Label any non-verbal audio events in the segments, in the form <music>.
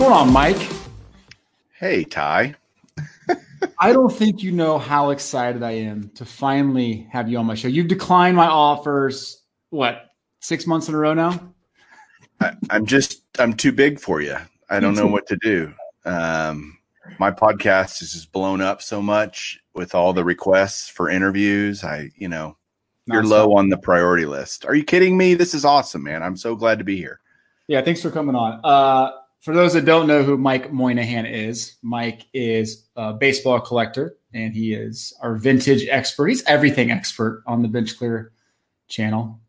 going on, Mike? Hey, Ty. <laughs> I don't think you know how excited I am to finally have you on my show. You've declined my offers, what, six months in a row now? I, am just, I'm too big for you. I don't know what to do. Um, my podcast is just blown up so much with all the requests for interviews. I, you know, you're low on the priority list. Are you kidding me? This is awesome, man. I'm so glad to be here. Yeah, thanks for coming on. Uh, for those that don't know who Mike Moynihan is, Mike is a baseball collector and he is our vintage expert. He's everything expert on the Bench Clear channel.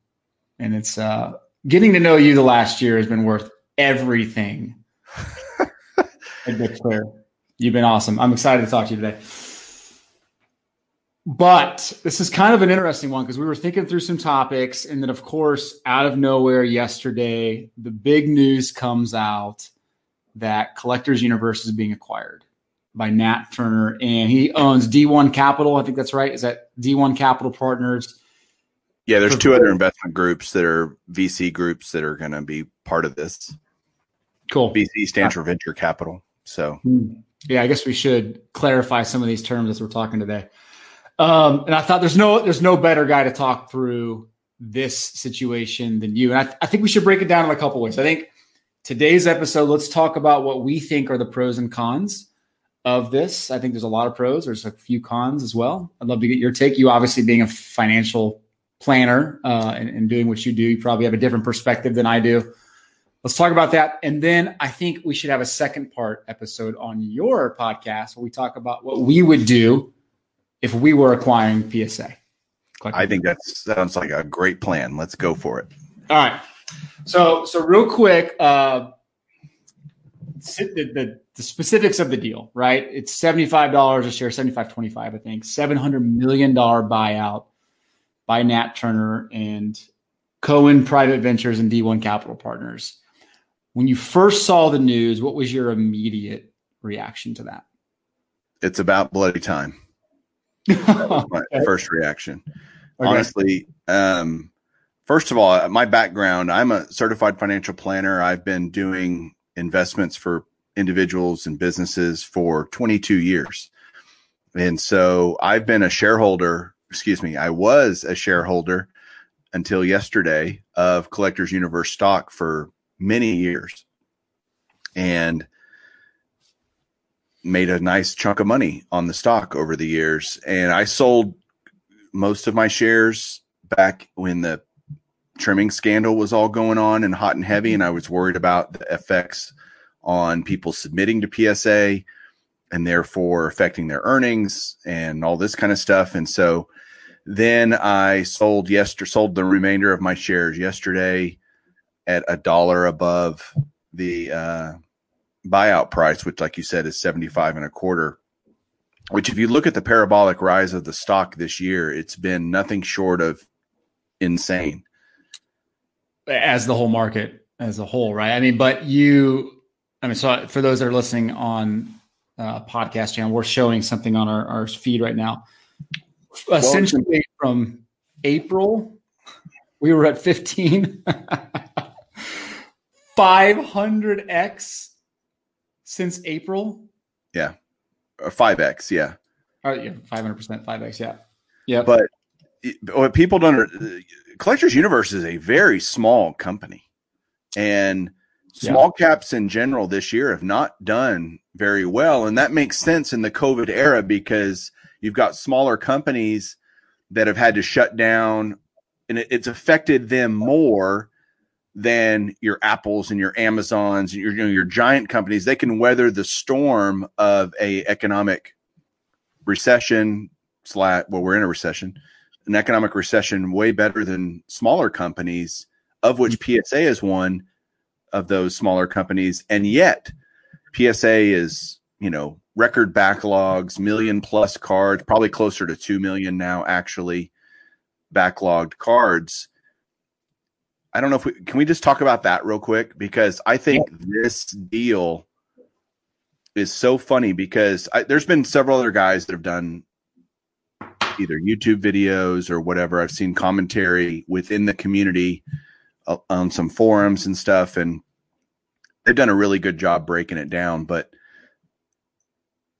And it's uh, getting to know you the last year has been worth everything <laughs> Bench Clear. You've been awesome. I'm excited to talk to you today. But this is kind of an interesting one because we were thinking through some topics. And then, of course, out of nowhere yesterday, the big news comes out that Collectors Universe is being acquired by Nat Turner, and he owns D1 Capital. I think that's right. Is that D1 Capital Partners? Yeah, there's two other investment groups that are VC groups that are going to be part of this. Cool. VC stands for venture capital. So, hmm. yeah, I guess we should clarify some of these terms as we're talking today. Um, and I thought there's no there's no better guy to talk through this situation than you. And I, I think we should break it down in a couple ways. I think today's episode, let's talk about what we think are the pros and cons of this. I think there's a lot of pros. There's a few cons as well. I'd love to get your take. You obviously being a financial planner uh, and, and doing what you do, you probably have a different perspective than I do. Let's talk about that. And then I think we should have a second part episode on your podcast where we talk about what we would do if we were acquiring PSA. I think that sounds like a great plan. Let's go for it. All right. So, so real quick, uh, the, the, the specifics of the deal, right? It's $75 a share, 75 25, I think, $700 million buyout by Nat Turner and Cohen Private Ventures and D1 Capital Partners. When you first saw the news, what was your immediate reaction to that? It's about bloody time. <laughs> That was my okay. first reaction. Okay. Honestly, um, first of all, my background, I'm a certified financial planner. I've been doing investments for individuals and businesses for 22 years. And so I've been a shareholder, excuse me, I was a shareholder until yesterday of Collectors Universe stock for many years and made a nice chunk of money on the stock over the years. And I sold most of my shares back when the trimming scandal was all going on and hot and heavy, and I was worried about the effects on people submitting to PSA and therefore affecting their earnings and all this kind of stuff. And so then I sold yesterday, sold the remainder of my shares yesterday at a dollar above the uh, buyout price, which, like you said, is 75 and a quarter. Which, if you look at the parabolic rise of the stock this year, it's been nothing short of insane as the whole market as a whole, right? I mean, but you, I mean, so for those that are listening on uh, podcast channel, we're showing something on our, our feed right now. Essentially, from April, we were at 15, <laughs> 500x since April. Yeah, or five x. Yeah. Oh yeah, 500%, five x. Yeah. Yeah. But what people don't Collectors Universe is a very small company, and small yeah. caps in general this year have not done very well, and that makes sense in the COVID era because you've got smaller companies that have had to shut down, and it, it's affected them more than your Apples and your Amazons and your you know, your giant companies. They can weather the storm of a economic recession. Slash, well, we're in a recession an economic recession way better than smaller companies, of which mm-hmm. PSA is one of those smaller companies. And yet, PSA is, you know, record backlogs, million plus cards, probably closer to 2 million now, actually, backlogged cards. I don't know if we can we just talk about that real quick because I think yeah. this deal is so funny because I, there's been several other guys that have done either YouTube videos or whatever. I've seen commentary within the community uh, on some forums and stuff. And they've done a really good job breaking it down, but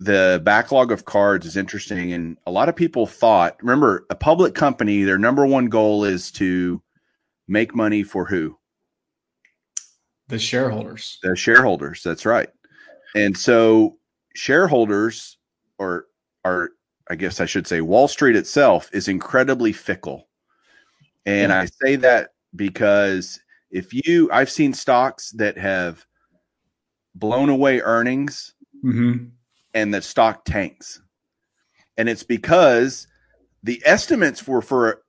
the backlog of cards is interesting and a lot of people thought remember a public company their number one goal is to make money for who the shareholders the shareholders that's right and so shareholders or are i guess i should say wall street itself is incredibly fickle and i say that because if you i've seen stocks that have blown away earnings mm-hmm and the stock tanks. And it's because the estimates were for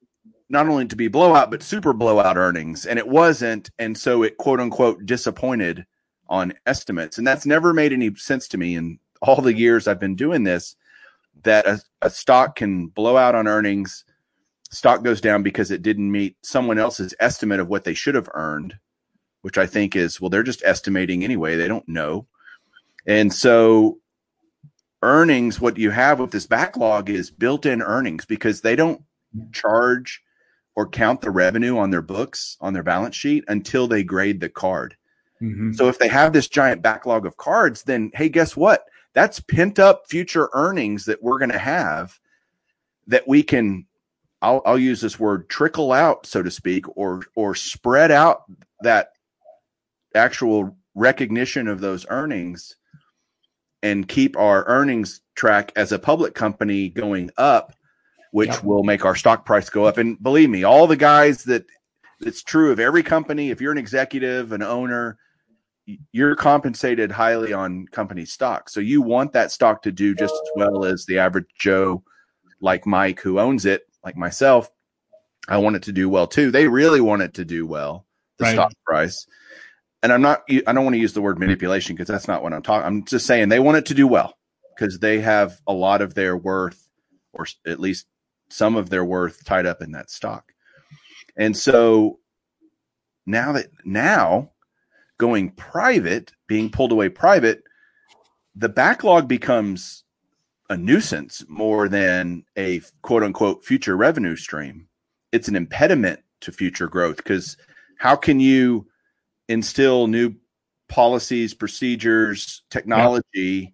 not only to be blowout, but super blowout earnings. And it wasn't. And so it quote unquote disappointed on estimates. And that's never made any sense to me in all the years I've been doing this that a, a stock can blow out on earnings. Stock goes down because it didn't meet someone else's estimate of what they should have earned, which I think is, well, they're just estimating anyway. They don't know. And so earnings, what you have with this backlog is built in earnings because they don't charge or count the revenue on their books, on their balance sheet until they grade the card. Mm-hmm. So if they have this giant backlog of cards, then hey, guess what? That's pent up future earnings that we're going to have that we can I'll, I'll use this word trickle out, so to speak, or or spread out that actual recognition of those earnings and keep our earnings track as a public company going up, which will make our stock price go up. And believe me, all the guys that it's true of every company, if you're an executive, an owner, you're compensated highly on company stock. So you want that stock to do just as well as the average Joe like Mike who owns it, like myself. I want it to do well too. They really want it to do well, the right. stock price and I'm not, I don't want to use the word manipulation because that's not what I'm talking. I'm just saying they want it to do well because they have a lot of their worth, or at least some of their worth, tied up in that stock. And so now that now going private, being pulled away private, the backlog becomes a nuisance more than a quote unquote future revenue stream. It's an impediment to future growth because how can you instill new policies, procedures, technology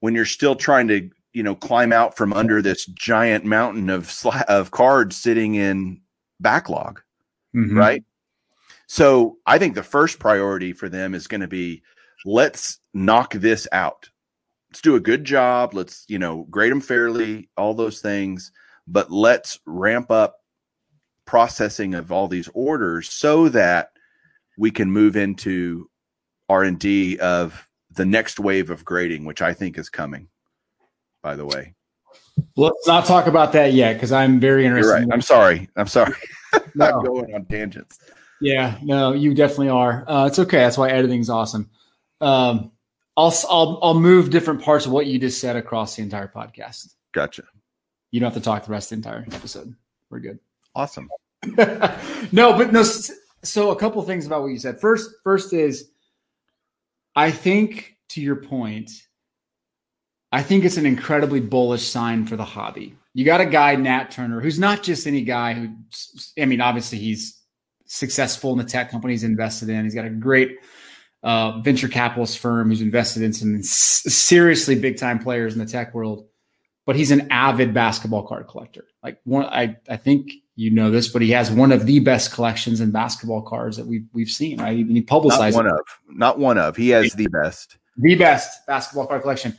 when you're still trying to, you know, climb out from under this giant mountain of of cards sitting in backlog, mm-hmm. right? So I think the first priority for them is going to be let's knock this out. Let's do a good job. Let's, you know, grade them fairly, all those things, but let's ramp up processing of all these orders so that we can move into r&d of the next wave of grading which i think is coming by the way let's not talk about that yet because i'm very interested You're right. i'm sorry i'm sorry no. <laughs> i'm going on tangents yeah no you definitely are. Uh, it's okay. That's why editing's awesome. Um, I'll, I'll i'll move different parts of what you just said across the entire podcast. Gotcha. You don't have to talk the rest of the entire episode. We're good. Awesome. <laughs> No but no so a couple things about what you said. First, first is I think to your point, I think it's an incredibly bullish sign for the hobby. You got a guy, Nat Turner, who's not just any guy who, I mean, obviously he's successful in the tech company he's invested in. He's got a great uh, venture capitalist firm who's invested in some seriously big time players in the tech world. But he's an avid basketball card collector. Like one, I I think you know this, but he has one of the best collections in basketball cards that we've we've seen. Right, and he publicized not one it. of, not one of. He has the best, the best basketball card collection.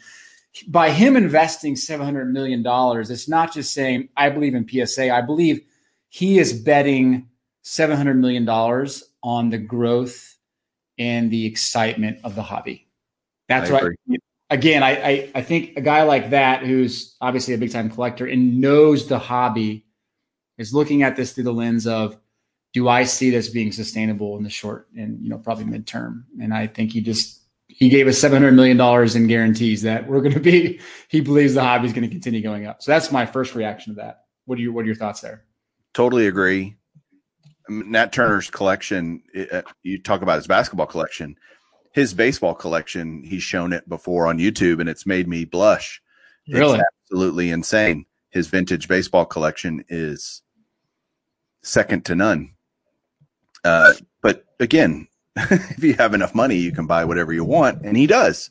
By him investing seven hundred million dollars, it's not just saying I believe in PSA. I believe he is betting seven hundred million dollars on the growth and the excitement of the hobby. That's right. Again, I, I I think a guy like that, who's obviously a big time collector and knows the hobby is looking at this through the lens of do I see this being sustainable in the short and you know probably midterm? And I think he just he gave us seven hundred million dollars in guarantees that we're going to be. <laughs> He believes the hobby is going to continue going up. So that's my first reaction to that. What are your What are your thoughts there? Totally agree. Nat Turner's collection. Uh, you talk about his basketball collection. His baseball collection. He's shown it before on YouTube, and it's made me blush. Really, it's absolutely insane. His vintage baseball collection is second to none. Uh, but again, <laughs> if you have enough money, you can buy whatever you want, and he does.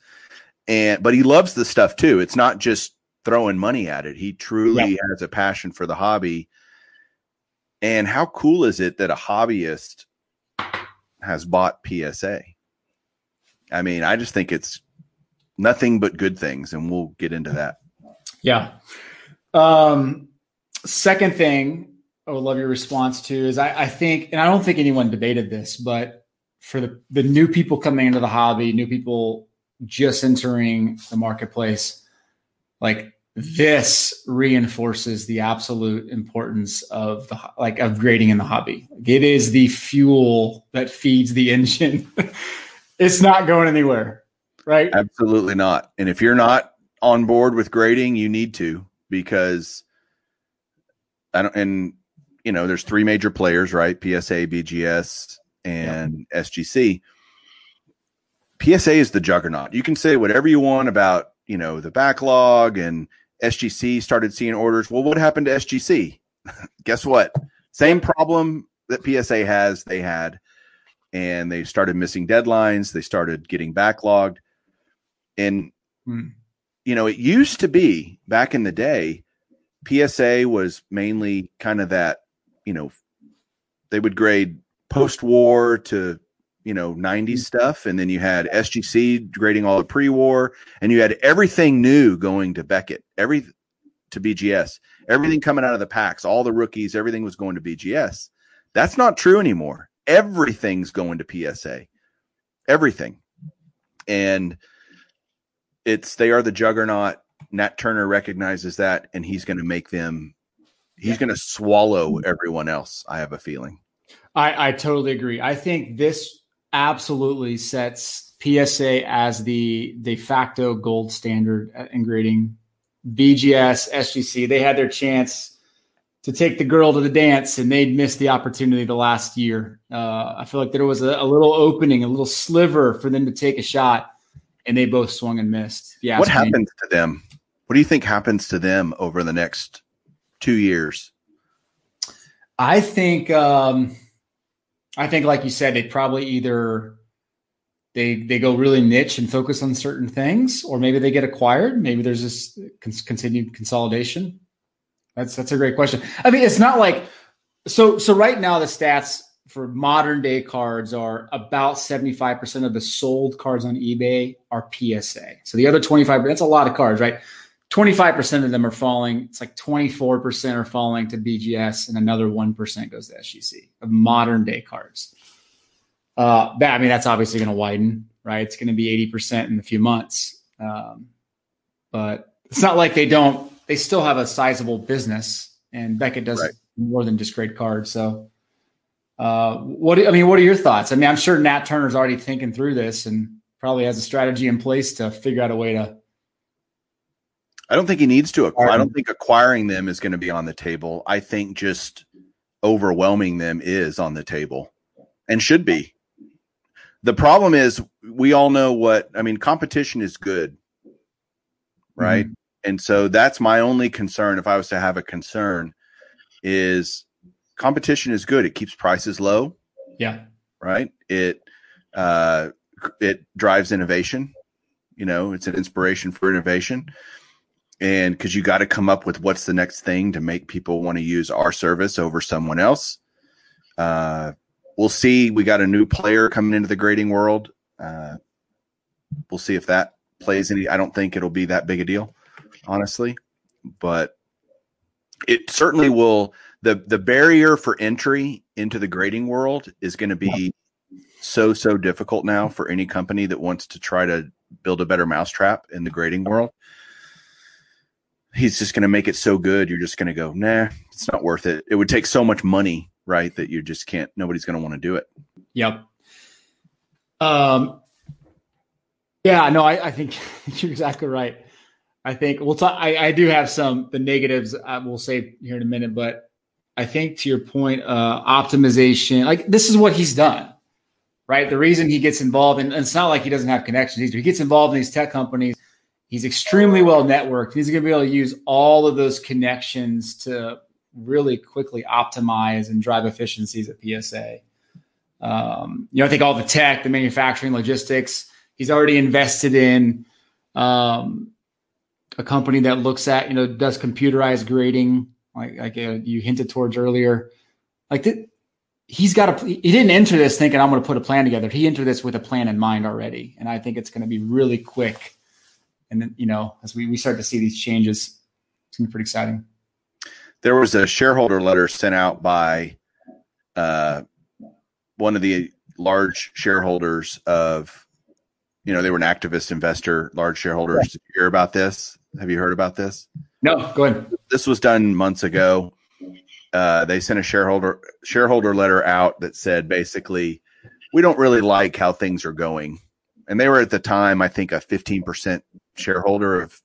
And but he loves the stuff too. It's not just throwing money at it. He truly has a passion for the hobby. And how cool is it that a hobbyist has bought PSA? I mean, I just think it's nothing but good things, and we'll get into that. Yeah. Um, second thing I would love your response to is I, I think, and I don't think anyone debated this, but for the, the new people coming into the hobby, new people just entering the marketplace, like this reinforces the absolute importance of the like of grading in the hobby. It is the fuel that feeds the engine. <laughs> it's not going anywhere, right? Absolutely not. And if you're not on board with grading, you need to because I don't and you know, there's three major players, right? PSA, BGS, and SGC. PSA is the juggernaut. You can say whatever you want about, you know, the backlog and SGC started seeing orders. Well, what happened to SGC? <laughs> Guess what? Same problem that PSA has, they had. And they started missing deadlines. They started getting backlogged. And, hmm. you know, it used to be back in the day, PSA was mainly kind of that you know, they would grade post war to, you know, 90s mm-hmm. stuff. And then you had SGC grading all the pre war, and you had everything new going to Beckett, every to BGS, everything coming out of the packs, all the rookies, everything was going to BGS. That's not true anymore. Everything's going to PSA. Everything. And it's they are the juggernaut. Nat Turner recognizes that, and he's going to make them he's going to swallow everyone else. I have a feeling. I, I totally agree. I think this absolutely sets PSA as the de facto gold standard in grading. BGS, SGC, they had their chance to take the girl to the dance and they'd missed the opportunity the last year. Uh, I feel like there was a, a, little opening, a little sliver for them to take a shot, and they both swung and missed. Yeah. What happens to them? What do you think happens to them over the next two years? I think um, I think like you said, they probably either they they go really niche and focus on certain things, or maybe they get acquired. Maybe there's this con- continued consolidation. That's that's a great question. I mean, it's not like so so right now the stats for modern day cards are about 75% of the sold cards on eBay are PSA. So the other 25 that's a lot of cards, right? 25% of them are falling. It's like 24% are falling to BGS, and another 1% goes to SGC of modern day cards. Uh, that, I mean, that's obviously going to widen, right? It's going to be 80% in a few months. Um, but it's not like they don't, they still have a sizable business, and Beckett does right. more than just great cards. So, uh, what do, I mean, what are your thoughts? I mean, I'm sure Nat Turner's already thinking through this and probably has a strategy in place to figure out a way to I don't think he needs to acquire. I don't think acquiring them is going to be on the table. I think just overwhelming them is on the table and should be. The problem is we all know what I mean competition is good. Right? Mm-hmm. And so that's my only concern if I was to have a concern is competition is good. It keeps prices low. Yeah. Right? It uh it drives innovation. You know, it's an inspiration for innovation and because you got to come up with what's the next thing to make people want to use our service over someone else. Uh, we'll see. We got a new player coming into the grading world. Uh, we'll see if that plays any. I don't think it'll be that big a deal, honestly, but it certainly will. the The barrier for entry into the grading world is going to be so so difficult now for any company that wants to try to build a better mousetrap in the grading world he's just going to make it so good you're just going to go nah it's not worth it. It would take so much money right that you just can't nobody's going to want to do it. Yep. Um yeah no i, I think <laughs> you're exactly right. I think we'll talk I, I do have some the negatives i will say here in a minute but i think to your point uh optimization like this is what he's done right? The reason he gets involved and it's not like he doesn't have connections he gets involved in these tech companies He's extremely well networked. He's going to be able to use all of those connections to really quickly optimize and drive efficiencies at PSA. Um, you know, I think all the tech, the manufacturing, logistics. He's already invested in um, a company that looks at you know does computerized grading, like like uh, you hinted towards earlier. Like that, he's got a. He didn't enter this thinking I'm going to put a plan together. He entered this with a plan in mind already, and I think it's going to be really quick. And then you know, as we we start to see these changes, it's going to be pretty exciting. There was a shareholder letter sent out by uh, one of the large shareholders of, you know, they were an activist investor, large shareholders. Did you hear about this? Have you heard about this? No, go ahead. This was done months ago. Uh, they sent a shareholder shareholder letter out that said basically, we don't really like how things are going. And they were at the time, I think, a 15% shareholder of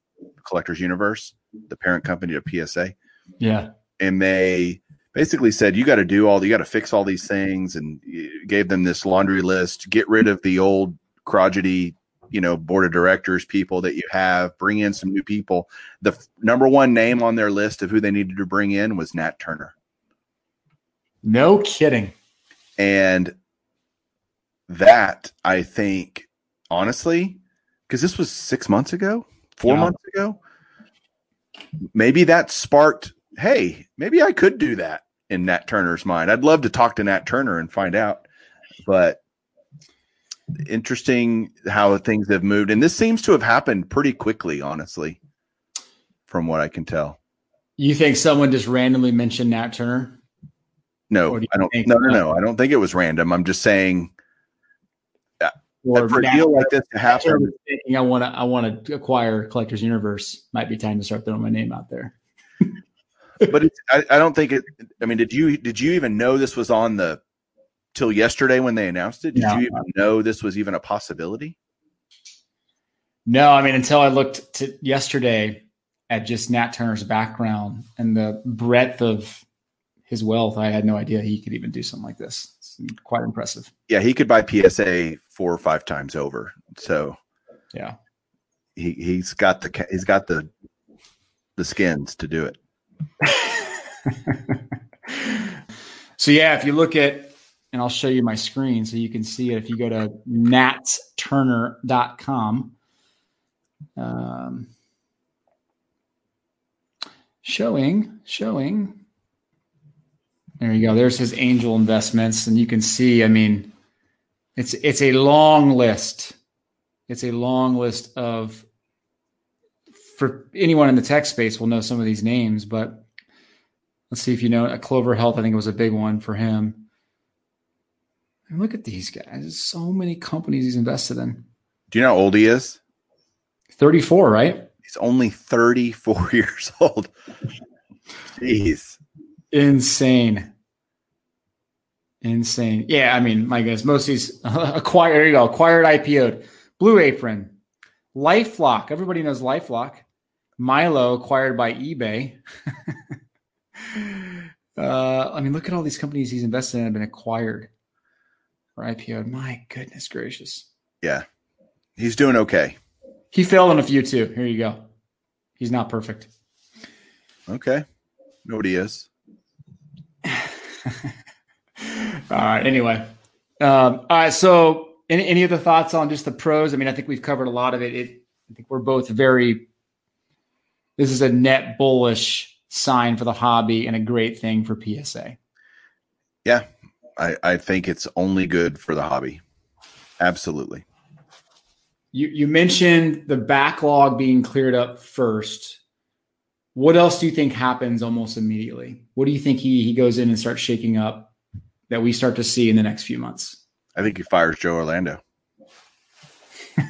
Collectors Universe, the parent company of PSA. Yeah. And they basically said you got to do all you got to fix all these things and uh, gave them this laundry list get rid of the old crotchety you know board of directors people that you have bring in some new people the f- number one name on their list of who they needed to bring in was nat turner no kidding and that i think honestly because this was six months ago four yeah. months ago maybe that sparked hey maybe i could do that in Nat Turner's mind. I'd love to talk to Nat Turner and find out, but interesting how things have moved. And this seems to have happened pretty quickly, honestly, from what I can tell. You think someone just randomly mentioned Nat Turner? No, I don't. No, no, no. I don't think it was random. I'm just saying. Or for a deal like this to happen, thinking I want to, I want to acquire Collectors Universe. Might be time to start throwing my name out there <laughs> but I, I, don't think it. I mean, did you did you even know this was on the till yesterday when they announced it? Did no. you even know this was even a possibility? No, I mean until I looked to yesterday at just Nat Turner's background and the breadth of his wealth, I had no idea he could even do something like this. It's quite impressive. Yeah, he could buy PSA four or five times over. So, yeah, he he's got the he's got the the skins to do it. <laughs> so yeah, if you look at, and I'll show you my screen so you can see it. If you go to natsturner.com, um, showing, showing. There you go. There's his angel investments, and you can see. I mean, it's it's a long list. It's a long list of for anyone in the tech space will know some of these names, but let's see if you know a Clover Health. I think it was a big one for him. And look at these guys. There's so many companies he's invested in. Do you know how old he is? 34, right? He's only 34 <laughs> years old. Jeez. Insane. Insane. Yeah, I mean, my goodness, most of these <laughs> acquired, there you go, acquired IPO'd. Blue Apron, Lifelock. Everybody knows Lifelock. Milo acquired by eBay. <laughs> uh, I mean, look at all these companies he's invested in have been acquired or IPO. My goodness gracious. Yeah. He's doing okay. He failed on a few too. Here you go. He's not perfect. Okay. Nobody is. <laughs> all right. Anyway. Um, all right. So, any, any other thoughts on just the pros? I mean, I think we've covered a lot of it. it I think we're both very this is a net bullish sign for the hobby and a great thing for PSA. Yeah, I, I think it's only good for the hobby. Absolutely. You you mentioned the backlog being cleared up first. What else do you think happens almost immediately? What do you think he he goes in and starts shaking up that we start to see in the next few months? I think he fires Joe Orlando. <laughs>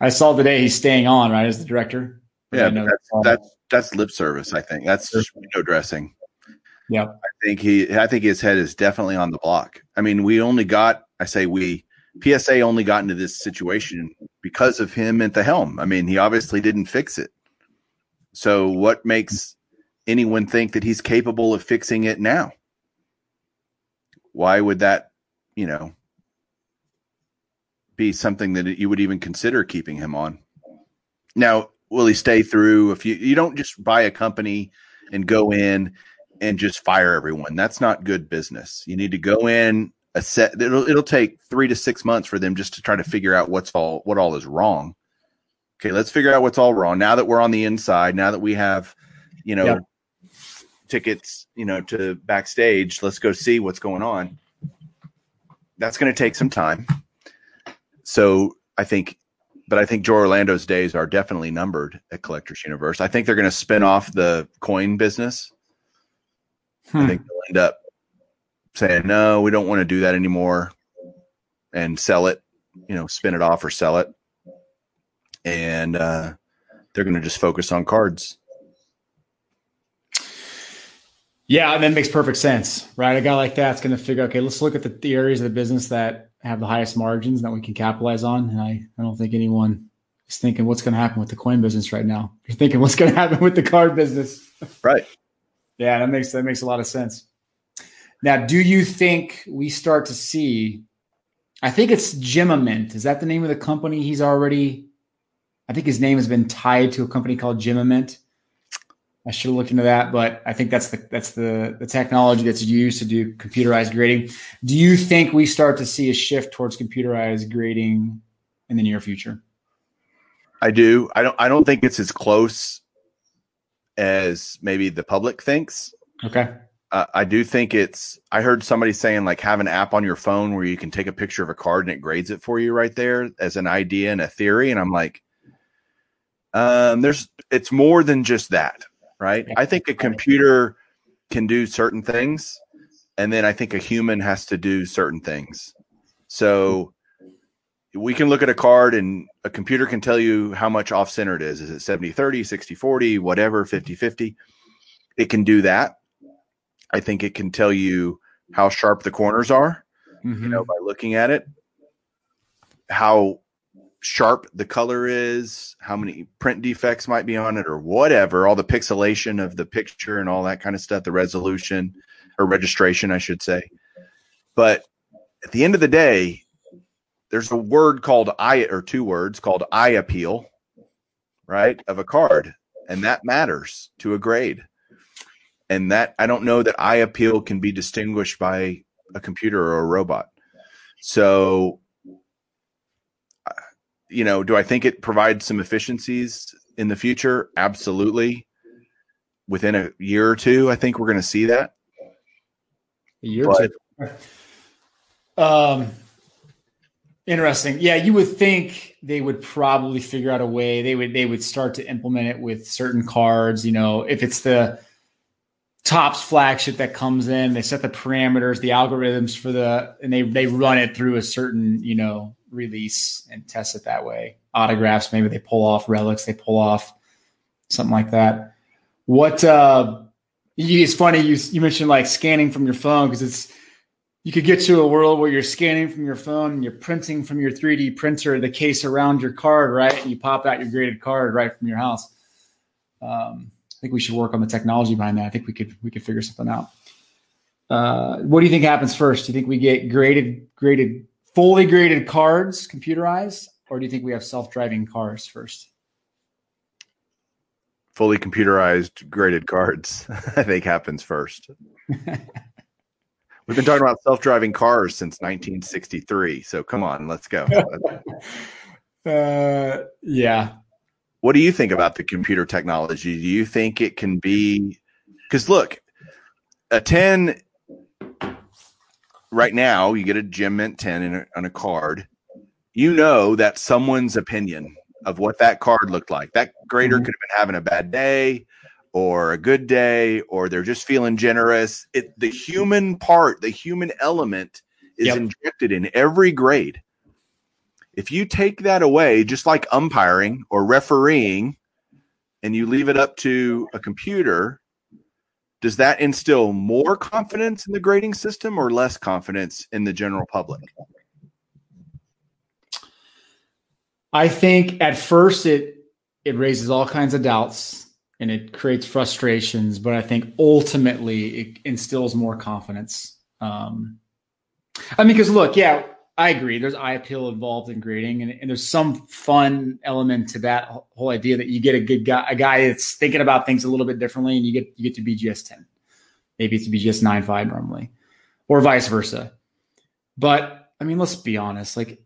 I saw today he's staying on, right, as the director. Yeah, that's, that's that's lip service. I think that's just window dressing. Yeah, I think he. I think his head is definitely on the block. I mean, we only got. I say we. PSA only got into this situation because of him at the helm. I mean, he obviously didn't fix it. So, what makes anyone think that he's capable of fixing it now? Why would that, you know, be something that you would even consider keeping him on? Now, will he stay through? If you you don't just buy a company and go in and just fire everyone, that's not good business. You need to go in a set. It'll it'll take three to six months for them just to try to figure out what's all what all is wrong. Okay, let's figure out what's all wrong now that we're on the inside. Now that we have, you know, yep. tickets, you know, to backstage. Let's go see what's going on. That's going to take some time. So I think but I think Joe Orlando's days are definitely numbered at Collectors Universe. I think they're going to spin off the coin business. Hmm. I think they'll end up saying, no, we don't want to do that anymore and sell it, you know, spin it off or sell it. And uh, they're going to just focus on cards. Yeah, and that makes perfect sense, right? A guy like that's going to figure, okay, let's look at the, the areas of the business that have the highest margins that we can capitalize on. And I, I don't think anyone is thinking what's going to happen with the coin business right now. You're thinking what's going <laughs> to happen with the card business. Right. yeah, that makes that makes a lot of sense. Now, do you think we start to see? I think it's Genamint. Is that the name of the company he's already? I think his name has been tied to a company called Genamint. I should have looked into that, but I think that's the that's the the technology that's used to do computerized grading. Do you think we start to see a shift towards computerized grading in the near future? I do. I don't. I don't think it's as close as maybe the public thinks. Okay. Uh, I do think it's. I heard somebody saying like have an app on your phone where you can take a picture of a card and it grades it for you right there as an idea and a theory. And I'm like, um, there's. It's more than just that right? I think a computer can do certain things, and then I think a human has to do certain things. So we can look at a card and a computer can tell you how much off center it is. Is it 70 30, 60 40, whatever, 50 50? It can do that. I think it can tell you how sharp the corners are, mm-hmm. you know, mm-hmm. by looking at it, how sharp the color is, how many print defects might be on it, or whatever, all the pixelation of the picture and all that kind of stuff, the resolution or registration, I should say. But at the end of the day, there's a word called eye or two words called eye appeal, right, of a card, and that matters to a grade. And that I don't know that eye appeal can be distinguished by a computer or a robot. So you know, do I think it provides some efficiencies in the future? Absolutely. Within a year or two, I think we're going to see that. A year but, or two. Um, interesting. Yeah, you would think they would probably figure out a way. They would they would start to implement it with certain cards. You know, if it's the Topps flagship that comes in, they set the parameters, the algorithms for the, and they they run it through a certain you know release and test it that way. Autographs, maybe they pull off relics, they pull off something like that. What uh, it's funny you you mentioned like scanning from your phone because it's you could get to a world where you're scanning from your phone and you're printing from your 3D printer the case around your card, right? And you pop out your graded card right from your house. Um, I think we should work on the technology behind that. I think we could we could figure something out. Uh, what do you think happens first? Do you think we get graded graded fully graded cards computerized, or do you think we have self driving cars first? Fully computerized graded cards, <laughs> I think happens first. <laughs> We've been talking about self driving cars since 1963. So come on, let's go. <laughs> uh, yeah. What do you think about the computer technology? Do you think it can be? Because look, a 10 right now you get a gem mint 10 in a, on a card you know that someone's opinion of what that card looked like that grader mm-hmm. could have been having a bad day or a good day or they're just feeling generous it the human part the human element is yep. injected in every grade if you take that away just like umpiring or refereeing and you leave it up to a computer does that instill more confidence in the grading system or less confidence in the general public? I think at first it it raises all kinds of doubts and it creates frustrations, but I think ultimately it instills more confidence. Um, I mean, because look, yeah, I agree. There's eye appeal involved in grading, and, and, there's some fun element to that whole idea that you get a good guy, a guy that's thinking about things a little bit differently, and you get you get to BGS 10. Maybe it's BGS 9.5 normally, or vice versa. But I mean, let's be honest. Like,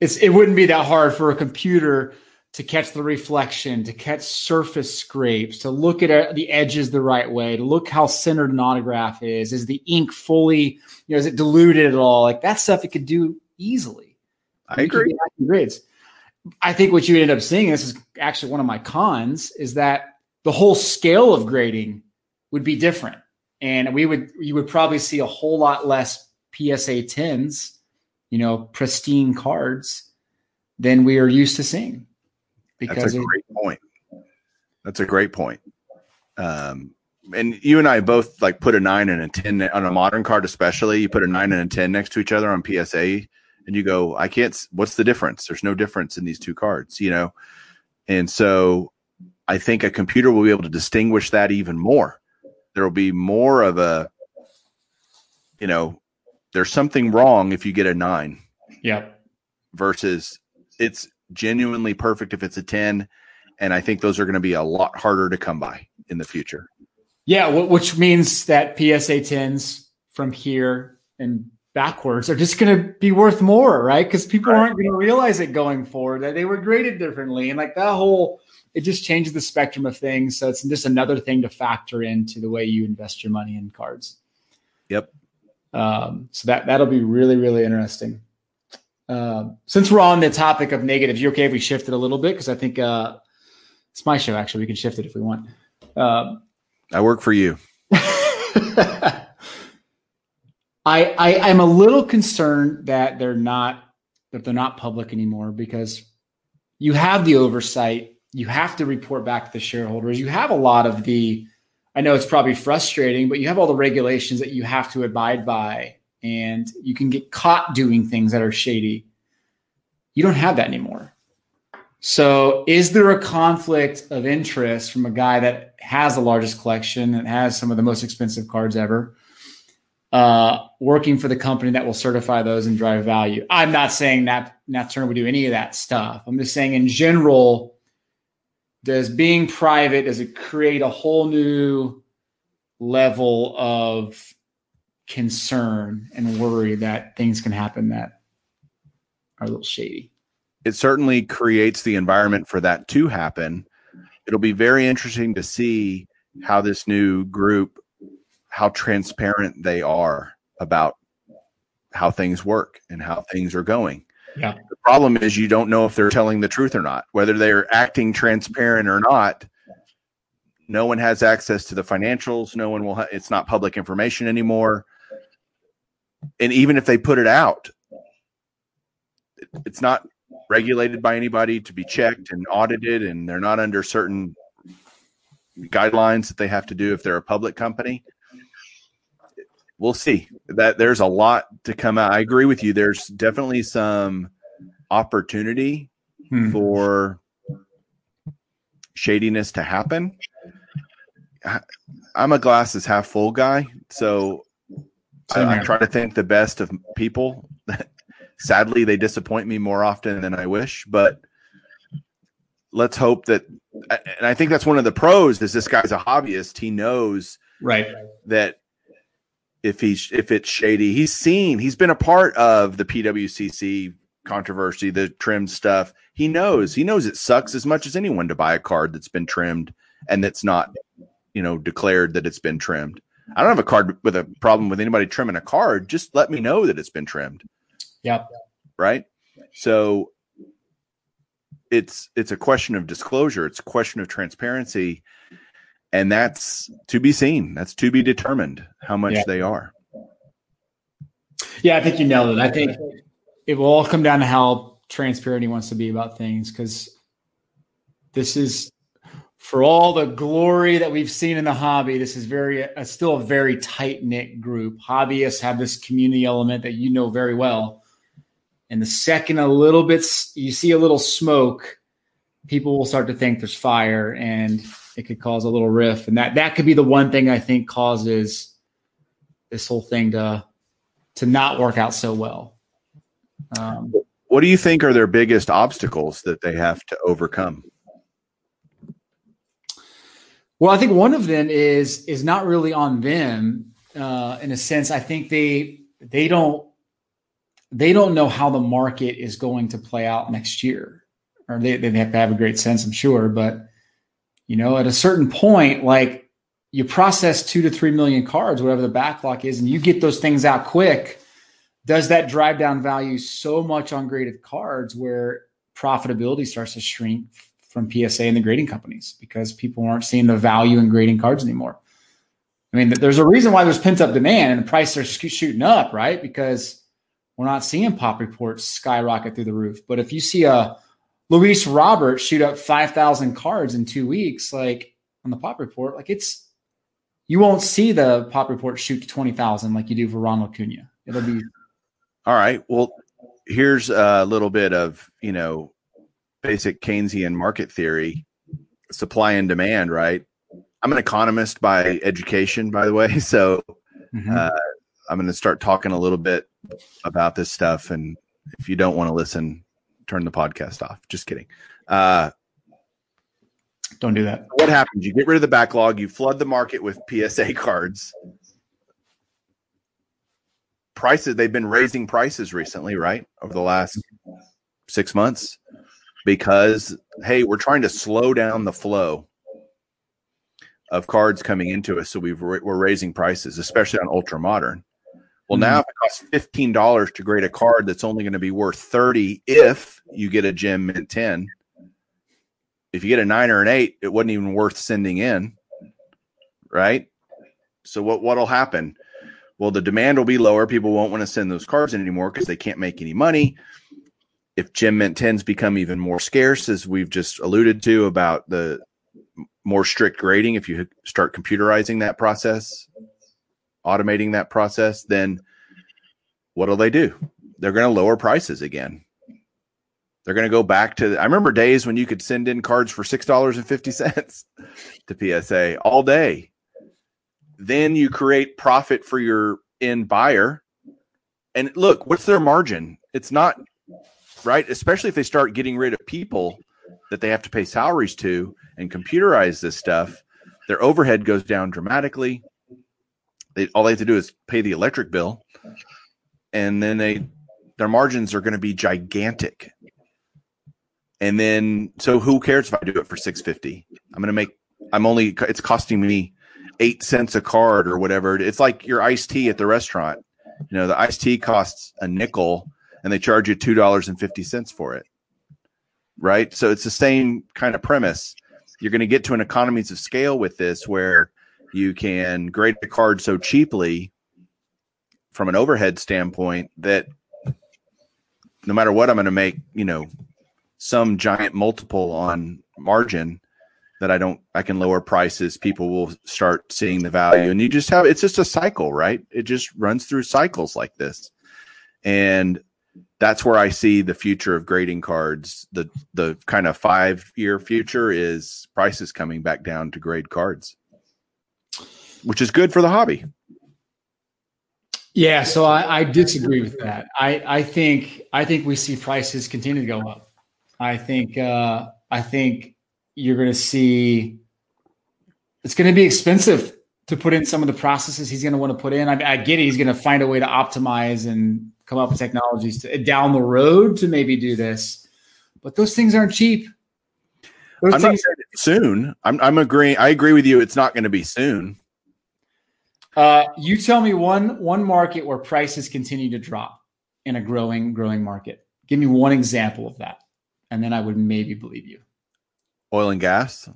it's it wouldn't be that hard for a computer to catch the reflection, to catch surface scrapes, to look at uh, the edges the right way, to look how centered an autograph is. Is the ink fully, you know, is it diluted at all? Like that stuff it could do easily. I agree. Grades. I think what you end up seeing, this is actually one of my cons, is that the whole scale of grading would be different. And we would you would probably see a whole lot less PSA 10s, you know, pristine cards than we are used to seeing. Because That's a great point. That's a great point. Um, and you and I both like put a nine and a 10 on a modern card, especially you put a nine and a 10 next to each other on PSA and you go, I can't, what's the difference? There's no difference in these two cards, you know? And so I think a computer will be able to distinguish that even more. There will be more of a, you know, there's something wrong if you get a nine. Yeah. Versus it's genuinely perfect if it's a 10. And I think those are going to be a lot harder to come by in the future. Yeah. Which means that PSA 10s from here and backwards are just going to be worth more, right? Because people aren't going to realize it going forward that they were graded differently. And like that whole, it just changes the spectrum of things. So it's just another thing to factor into the way you invest your money in cards. Yep. Um, so that that'll be really really interesting. Uh, since we're on the topic of negatives, you okay if we shift it a little bit? Because I think uh, it's my show. Actually, we can shift it if we want. Um, I work for you. <laughs> I, I I'm a little concerned that they're not that they're not public anymore because you have the oversight you have to report back to the shareholders. You have a lot of the, I know it's probably frustrating, but you have all the regulations that you have to abide by, and you can get caught doing things that are shady. You don't have that anymore. So, is there a conflict of interest from a guy that has the largest collection and has some of the most expensive cards ever, uh, working for the company that will certify those and drive value? I'm not saying that Nat Turner would do any of that stuff. I'm just saying, in general, does being private does it create a whole new level of concern and worry that things can happen that are a little shady it certainly creates the environment for that to happen it'll be very interesting to see how this new group how transparent they are about how things work and how things are going yeah. The problem is you don't know if they're telling the truth or not, whether they're acting transparent or not. No one has access to the financials. No one will. Ha- it's not public information anymore. And even if they put it out, it's not regulated by anybody to be checked and audited, and they're not under certain guidelines that they have to do if they're a public company. We'll see that there's a lot to come out. I agree with you. There's definitely some opportunity hmm. for shadiness to happen. I'm a glasses half full guy, so I, I, try to think the best of people. <laughs> Sadly, they disappoint me more often than I wish, but let's hope that. And I think that's one of the pros is this guy's a hobbyist. He knows right that if he's if it's shady, he's seen. He's been a part of the PWCC controversy, the trimmed stuff. He knows. He knows it sucks as much as anyone to buy a card that's been trimmed and that's not, you know, declared that it's been trimmed. I don't have a card with a problem with anybody trimming a card. Just let me know that it's been trimmed. Yep. Right. So it's it's a question of disclosure. It's a question of transparency, and that's to be seen. That's to be determined how much yeah. they are. Yeah, I think you nailed it. I think it will all come down to how transparent he wants to be about things because this is for all the glory that we've seen in the hobby this is very uh, still a very tight knit group. Hobbyists have this community element that you know very well. And the second a little bit you see a little smoke people will start to think there's fire and it could cause a little rift and that that could be the one thing i think causes this whole thing to to not work out so well. Um, what do you think are their biggest obstacles that they have to overcome? Well, I think one of them is is not really on them. Uh, in a sense, I think they they don't they don't know how the market is going to play out next year. Or they, they have to have a great sense, I'm sure. But, you know, at a certain point, like you process two to three million cards, whatever the backlog is, and you get those things out quick. Does that drive down value so much on graded cards where profitability starts to shrink from PSA and the grading companies because people aren't seeing the value in grading cards anymore? I mean, there's a reason why there's pent up demand and the prices are shooting up, right? Because we're not seeing pop reports skyrocket through the roof. But if you see a Luis Robert shoot up 5,000 cards in two weeks, like on the pop report, like it's, you won't see the pop report shoot to 20,000 like you do for Ronald Acuña. It'll be. All right. Well, here's a little bit of, you know, basic Keynesian market theory, supply and demand, right? I'm an economist by education, by the way. <laughs> So mm-hmm. uh, I'm going to start talking a little bit about this stuff. And if you don't want to listen, turn the podcast off. Just kidding. Uh, don't do that. What happens? You get rid of the backlog, you flood the market with PSA <laughs> cards. Prices, they've been raising prices recently, right? Over the last six months because, hey, we're trying to slow down the flow of cards coming into us. So we are raising prices, especially on ultra modern. Well, now mm-hmm. if it costs fifteen dollars to grade a card that's only going to be worth thirty if you get a gem mint ten. If you get a nine or an eight, it wasn't even worth sending in, right? So what what'll happen? Well, the demand will be lower. People won't want to send those cards in anymore because they can't make any money. If gem mint tens become even more scarce, as we've just alluded to about the more strict grading, if you start computerizing that process, automating that process, then what'll they do? They're going to lower prices again. They're going to go back to. I remember days when you could send in cards for six dollars and fifty cents to PSA all day. Then you create profit for your end buyer, and look, what's their margin? It's not right, especially if they start getting rid of people that they have to pay salaries to and computerize this stuff. Their overhead goes down dramatically. They all they have to do is pay the electric bill, and then they their margins are going to be gigantic. And then, so who cares if I do it for six fifty? I'm going to make. I'm only. It's costing me eight cents a card or whatever. It's like your iced tea at the restaurant. You know, the iced tea costs a nickel, and they charge you two dollars and fifty cents for it. Right. So it's the same kind of premise. You're going to get to an economies of scale with this, where you can grade the card so cheaply from an overhead standpoint that no matter what I'm going to make, you know, some giant multiple on margin that I don't, I can lower prices. People will start seeing the value, and you just have it's just a cycle, right? It just runs through cycles like this, and that's where I see the future of grading cards. The the kind of five year future is prices coming back down to grade cards which is good for the hobby. Yeah, so I, I disagree with that. I, I think I think we see prices continue to go up. I think uh, I think you're going to see it's going to be expensive to put in some of the processes he's going to want to put in. I, I get it; he's going to find a way to optimize and come up with technologies to, down the road to maybe do this, but those things aren't cheap. Those I'm things- not soon. I'm, I'm agreeing. I agree with you. It's not going to be soon. Uh, you tell me one one market where prices continue to drop in a growing growing market. Give me one example of that, and then I would maybe believe you. Oil and gas.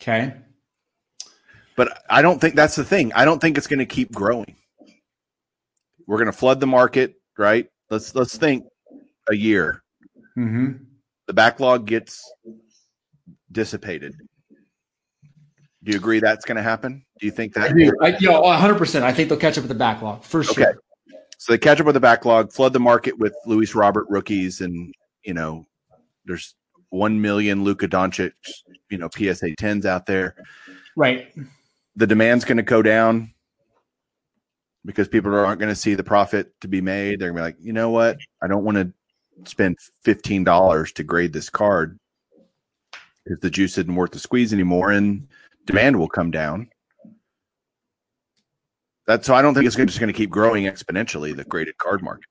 Okay. But I don't think that's the thing. I don't think it's going to keep growing. We're going to flood the market, right? Let's let's think a year. Mm-hmm. The backlog gets dissipated. Do you agree that's going to happen? Do you think that? I do. I, you know, 100%. I think they'll catch up with the backlog for sure. Okay. So they catch up with the backlog, flood the market with Luis Robert rookies, and, you know, there's 1 million Luka Doncic, you know, PSA 10s out there. Right. The demand's going to go down because people aren't going to see the profit to be made. They're going to be like, you know what? I don't want to spend $15 to grade this card because the juice isn't worth the squeeze anymore. And demand will come down. That's so I don't think it's just going to keep growing exponentially. The graded card market.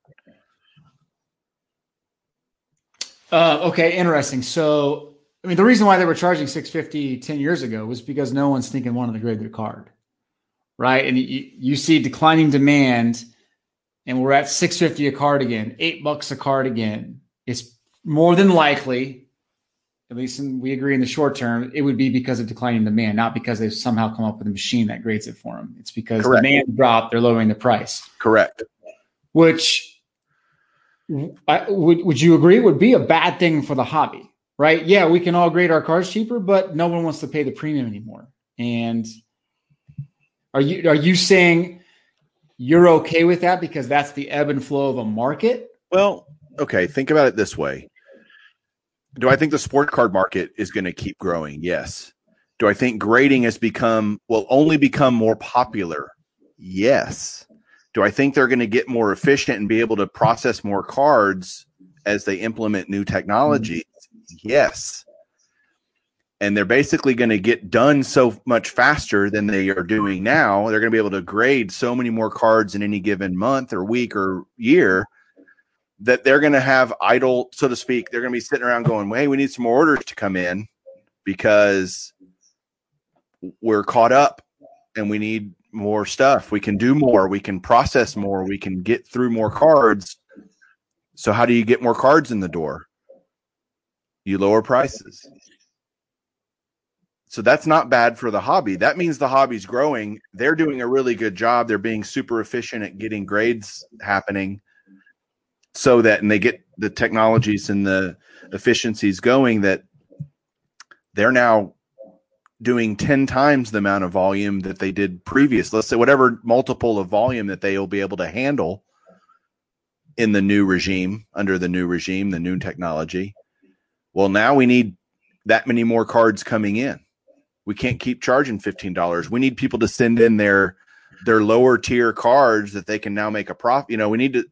Uh, okay, interesting. So, I mean, the reason why they were charging 650 10 years ago was because no one's thinking wanted to grade their card, right? And you, you see declining demand, and we're at 650 a card again, eight bucks a card again. It's more than likely, at least in, we agree in the short term, it would be because of declining demand, not because they've somehow come up with a machine that grades it for them. It's because Correct. demand dropped, they're lowering the price. Correct. Which I, would would you agree would be a bad thing for the hobby, right? Yeah, we can all grade our cars cheaper, but no one wants to pay the premium anymore. And are you are you saying you're okay with that because that's the ebb and flow of a market? Well, okay, think about it this way. Do I think the sport card market is going to keep growing? Yes. Do I think grading has become will only become more popular? Yes. Do I think they're going to get more efficient and be able to process more cards as they implement new hmm. technology? Yes. And they're basically going to get done so much faster than they are doing now. They're going to be able to grade so many more cards in any given month or week or year that they're going to have idle, so to speak. They're going to be sitting around going, "Hey, we need some more orders to come in because we're caught up and we need more stuff. We can do more. We can process more. We can get through more cards. So, how do you get more cards in the door? You lower prices. So, that's not bad for the hobby. That means the hobby's growing. They're doing a really good job. They're being super efficient at getting grades happening so that, and they get the technologies and the efficiencies going that they're now doing 10 times the amount of volume that they did previous. Let's say whatever multiple of volume that they will be able to handle in the new regime, under the new regime, the new technology. Well, now we need that many more cards coming in. We can't keep charging $15. We need people to send in their their lower tier cards that they can now make a profit. You know, we need to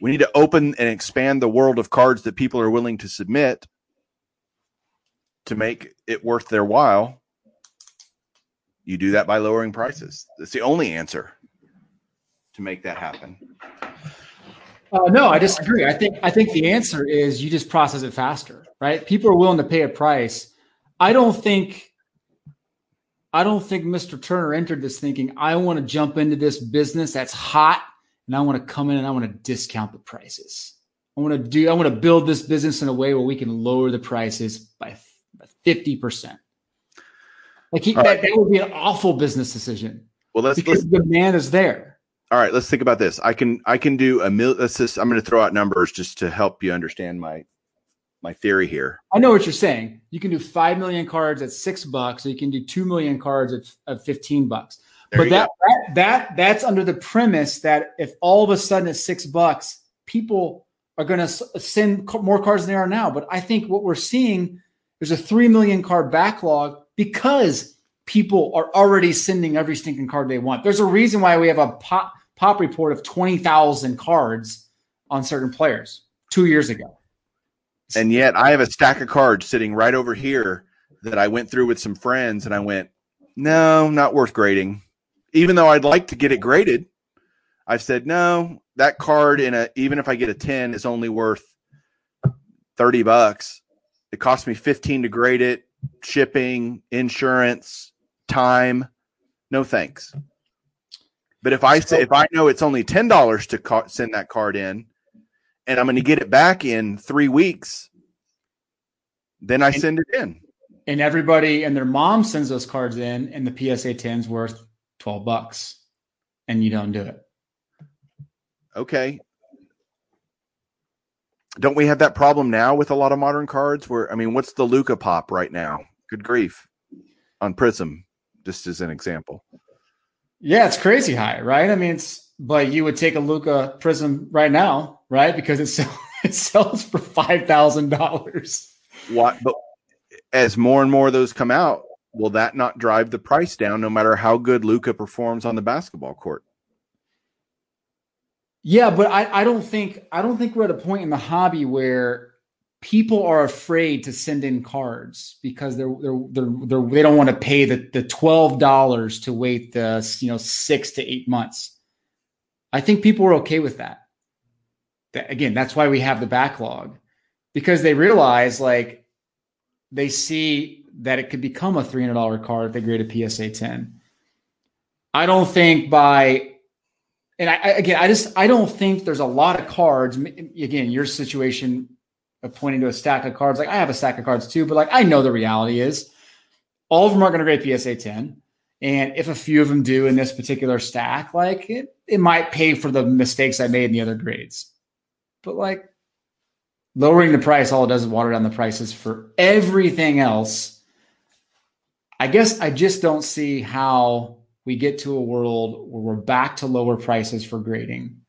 we need to open and expand the world of cards that people are willing to submit to make it worth their while you do that by lowering prices. That's the only answer to make that happen. Uh, no, I disagree. I think I think the answer is you just process it faster, right? People are willing to pay a price. I don't think I don't think Mr. Turner entered this thinking I want to jump into this business that's hot and I want to come in and I want to discount the prices. I want to do I want to build this business in a way where we can lower the prices by 50%. Like he, that, right. that would be an awful business decision. Well, let's because let's, the man is there. All right, let's think about this. I can I can do a mil. Let's just I'm going to throw out numbers just to help you understand my my theory here. I know what you're saying. You can do five million cards at six bucks, or you can do two million cards at, at fifteen bucks. There but that, that that that's under the premise that if all of a sudden it's six bucks, people are going to send more cards than they are now. But I think what we're seeing there's a three million card backlog because people are already sending every stinking card they want. There's a reason why we have a pop, pop report of 20,000 cards on certain players two years ago. And yet I have a stack of cards sitting right over here that I went through with some friends and I went, no, not worth grading. Even though I'd like to get it graded, I've said, no, that card in a, even if I get a 10 is only worth 30 bucks. It cost me 15 to grade it shipping, insurance, time. No thanks. But if I say if I know it's only ten dollars to ca- send that card in, and I'm going to get it back in three weeks, then I and, send it in. And everybody and their mom sends those cards in, and the PSA 10's worth twelve bucks, and you don't do it. Okay, don't we have that problem now with a lot of modern cards where I mean, what's the Luka pop right now? Good grief. On Prism, just as an example. Yeah, it's crazy high, right? I mean, it's but you would take a Luka Prism right now, right? Because it sells, <laughs> it sells for five thousand dollars. What? But as more and more of those come out, will that not drive the price down? No matter how good Luka performs on the basketball court. Yeah, but I, I don't think I don't think we're at a point in the hobby where people are afraid to send in cards because they're they're they're, they're they don't want to pay the the twelve dollars to wait the you know six to eight months. I think people were okay with that. that. Again, that's why we have the backlog because they realize like they see that it could become a three hundred dollar card if they grade a PSA ten. I don't think by and I, again, I just I don't think there's a lot of cards. Again, your situation of pointing to a stack of cards. Like I have a stack of cards too, but like I know the reality is all of them are not going to grade PSA 10. And if a few of them do in this particular stack, like it, it might pay for the mistakes I made in the other grades. But like lowering the price, all it does is water down the prices for everything else. I guess I just don't see how we get to a world where we're back to lower prices for grading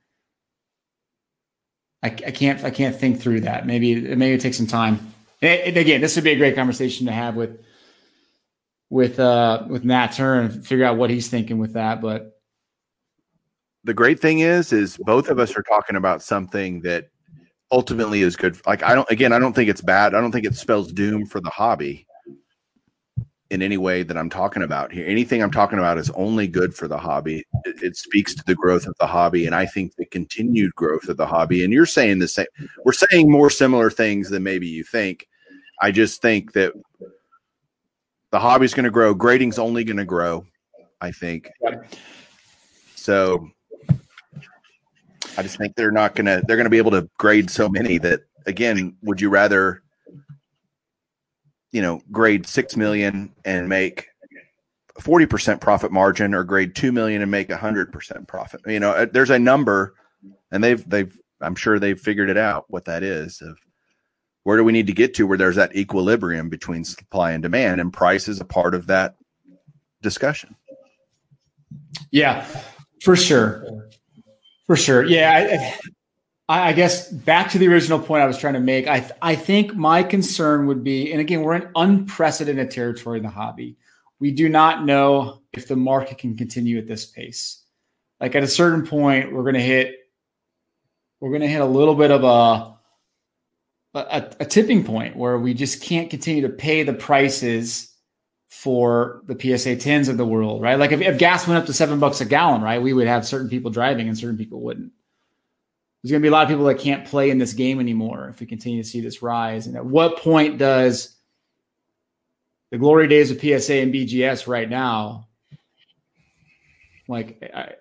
I, I can't I can't think through that. Maybe maybe it takes some time. And again, this would be a great conversation to have with with uh with Nat Turner figure out what he's thinking with that. But the great thing is, is both of us are talking about something that ultimately is good. Like I don't again, I don't think it's bad. I don't think it spells doom for the hobby in any way that I'm talking about here. Anything I'm talking about is only good for the hobby. It, it, speaks to the growth of the hobby, and I think the continued growth of the hobby. And you're saying the same. We're saying more similar things than maybe you think. I just think that the hobby's going to grow. Grading's only going to grow. I think. So I just think they're not to. They're to be able to grade so many that again. Would you rather? you know, grade 6 million and make 40% profit margin or grade 2 million and make 100% profit. You know, uh, there's a number and they've they've I'm sure they've figured it out what that is of where do we need to get to where there's that equilibrium between supply and demand and price is a part of that discussion. Yeah, for sure. For sure. Yeah, I guess back to the original point I was trying to make. I I think my concern would be, and again, we're in unprecedented territory in the hobby. We do not know if the market can continue at this pace. Like at a certain point, we're going to hit, we're going to hit a little bit of a, a a tipping point where we just can't continue to pay the prices for the PSA 10s of the world, right? Like if, if gas went up to seven bucks a gallon, right, we would have certain people driving and certain people wouldn't there's going to be a lot of people that can't play in this game anymore if we continue to see this rise. And at what point does the glory days of PSA and BGS right now, like, I,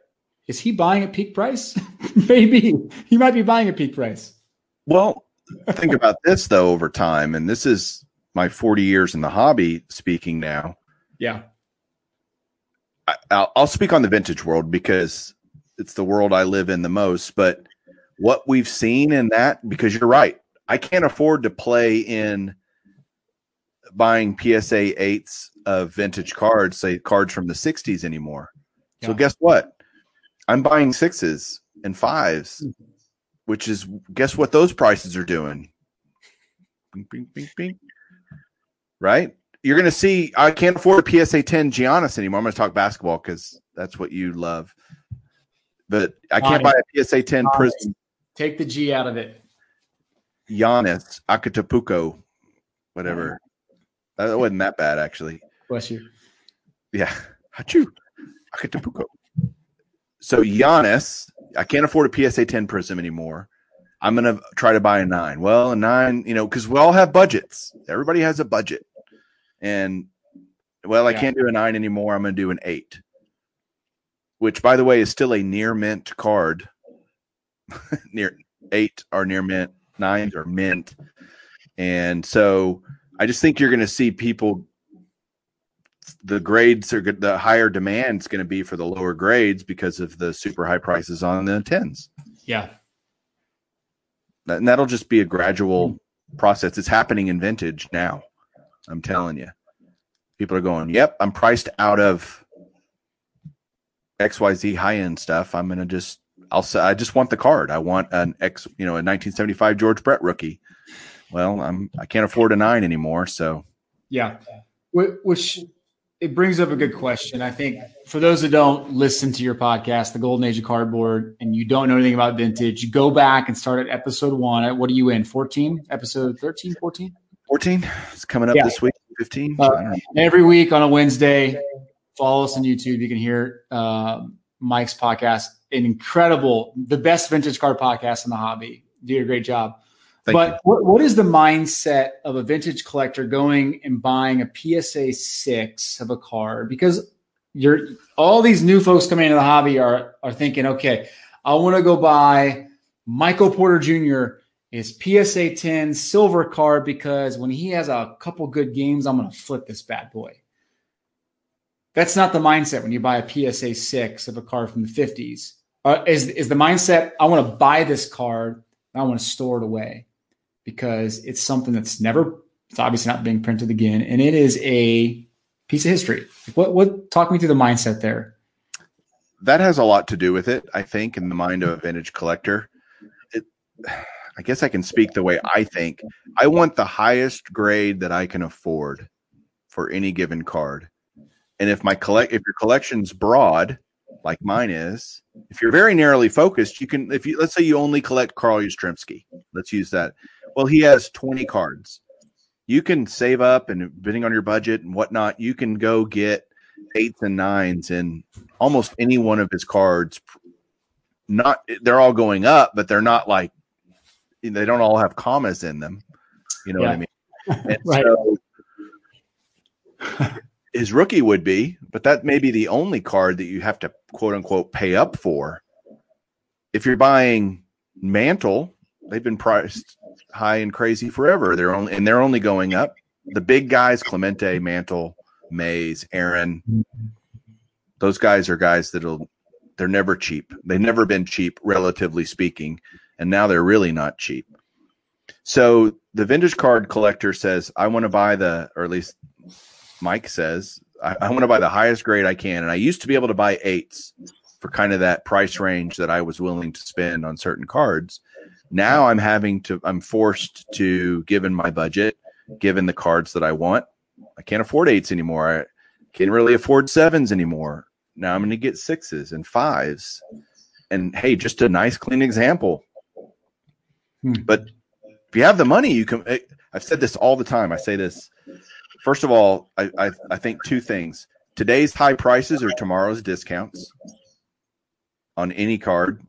is he buying at peak price? <laughs> Maybe he might be buying at peak price. Well, think about this though over time, and this is my 40 years in the hobby speaking now. Yeah. I, will speak on the vintage world because it's the world I live in the most, but what we've seen in that because you're right. I can't afford to play in buying PSA eights of vintage cards, say cards from the 60s anymore. Yeah. So guess what? I'm buying sixes and fives, hmm. which is guess what those prices are doing? Bing, bing, bing, bing. Right? You're going to see. I can't afford a PSA 10 Giannis anymore. I'm going to talk basketball because that's what you love. But I can't buy a PSA 10 Prism Take the G out of it. Giannis Akatapuko, whatever. That wasn't that bad, actually. Bless you. Yeah. Hachu. Akatapuko. So Giannis, I can't afford a PSA 10 prism anymore. I'm going to try to buy a nine. Well, a nine, you know, because we all have budgets. Everybody has a budget. And, well, I yeah. can't do a nine anymore. I'm going to do an eight, which, by the way, is still a near mint card <laughs> near eight are near mint, nines are mint. And so I just think you're going to see people, the grades are good, the higher demand is going to be for the lower grades because of the super high prices on the tens. Yeah. And that'll just be a gradual process. It's happening in vintage now. I'm telling you. People are going, yep, I'm priced out of XYZ high end stuff. I'm going to just I'll say I just want the card. I want an X, you know, a 1975 George Brett rookie. Well, I'm I can't afford a nine anymore, so yeah. Which it brings up a good question. I think for those that don't listen to your podcast, The Golden Age of Cardboard, and you don't know anything about vintage, go back and start at episode one. What are you in? 14? Episode 13, 14? 14. It's coming up yeah. this week. 15. Uh, every week on a Wednesday, follow us on YouTube. You can hear uh, Mike's podcast. An incredible, the best vintage car podcast in the hobby. You did a great job. Thank but what, what is the mindset of a vintage collector going and buying a PSA six of a car? Because you're all these new folks coming into the hobby are are thinking, okay, I want to go buy Michael Porter Jr. his PSA 10 silver card because when he has a couple good games, I'm going to flip this bad boy. That's not the mindset when you buy a PSA six of a card from the 50s. Uh, is is the mindset I want to buy this card I want to store it away because it's something that's never it's obviously not being printed again and it is a piece of history what what talk me through the mindset there that has a lot to do with it i think in the mind of a vintage collector it, i guess i can speak the way i think i want the highest grade that i can afford for any given card and if my collect if your collection's broad like mine is, if you're very narrowly focused, you can, if you, let's say you only collect Carl Yastrzemski, let's use that. Well, he has 20 cards. You can save up and bidding on your budget and whatnot, you can go get eights and nines in almost any one of his cards. Not, they're all going up, but they're not like, they don't all have commas in them. You know yeah. what I mean? <laughs> And right. so his rookie would be, but that may be the only card that you have to quote unquote pay up for. If you're buying Mantle, they've been priced high and crazy forever. They're only and they're only going up. The big guys, Clemente, Mantle, Mays, Aaron, those guys are guys that'll they're never cheap. They've never been cheap, relatively speaking, and now they're really not cheap. So the vintage card collector says, I want to buy the, or at least Mike says, I, I want to buy the highest grade I can. And I used to be able to buy eights for kind of that price range that I was willing to spend on certain cards. Now I'm having to, I'm forced to, given my budget, given the cards that I want, I can't afford eights anymore. I can't really afford sevens anymore. Now I'm going to get sixes and fives. And hey, just a nice, clean example. Hmm. But if you have the money, you can. I've said this all the time. I say this First of all, I, I, I think two things. Today's high prices are tomorrow's discounts on any card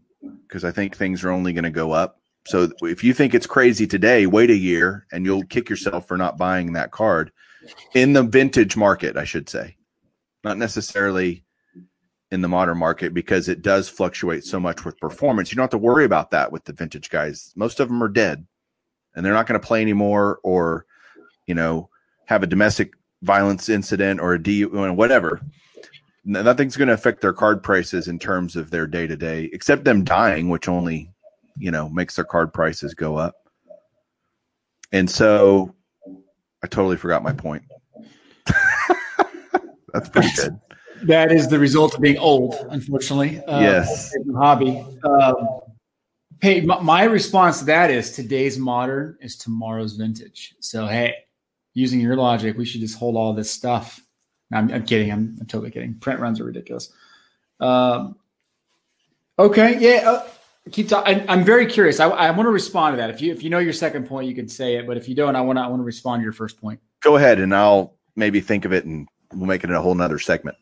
because I think things are only going to go up. So if you think it's crazy today, wait a year and you'll kick yourself for not buying that card in the vintage market, I should say, not necessarily in the modern market because it does fluctuate so much with performance. You don't have to worry about that with the vintage guys. Most of them are dead and they're not going to play anymore or, you know, have a domestic violence incident or a D whatever. Nothing's going to affect their card prices in terms of their day to day, except them dying, which only you know makes their card prices go up. And so, I totally forgot my point. <laughs> That's pretty good. That is the result of being old, unfortunately. Uh, yes. Hobby. Um, hey, my, my response to that is today's modern is tomorrow's vintage. So hey, using your logic, we should just hold all this stuff. I'm, I'm kidding. I'm, I'm, totally kidding. Print runs are ridiculous. Um, okay. Yeah. Uh, keep talking. I'm very curious. I, I want to respond to that. If you if you know your second point, you can say it. But if you don't, I want to I want to respond to your first point. Go ahead, and I'll maybe think of it, and we'll make it a whole nother segment.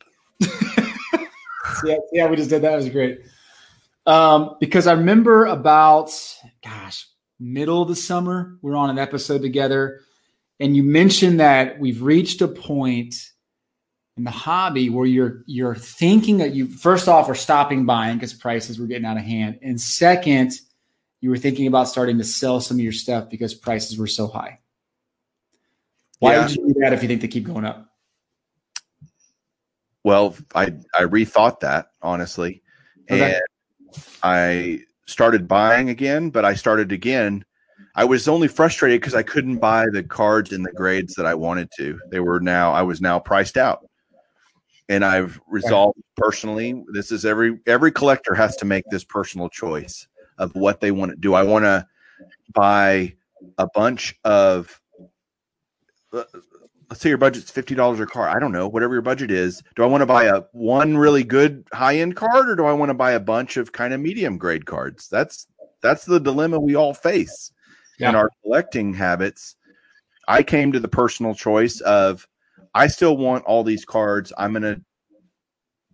<laughs> yeah, yeah, we just did that. It was great. Um, because I remember about gosh, middle of the summer, we are on an episode together and you mentioned that we've reached a point in the hobby where you're you're thinking that you first off are stopping buying because prices were getting out of hand, and second, you were thinking about starting to sell some of your stuff because prices were so high. Why yeah. would you do that if you think they keep going up? Well, I I rethought that honestly, okay. and I started buying again, but I started again I was only frustrated because I couldn't buy the cards in the grades that I wanted to. They were now I was now priced out. And I've resolved personally, this is every every collector has to make this personal choice of what they want to do. I want to buy a bunch of uh, let's say your budget's fifty dollars a card. I don't know, whatever your budget is. Do I want to buy a one really good high end card, or do I want to buy a bunch of kind of medium grade cards? That's that's the dilemma we all face yeah. in our collecting habits. I came to the personal choice of I still want all these cards. I'm going to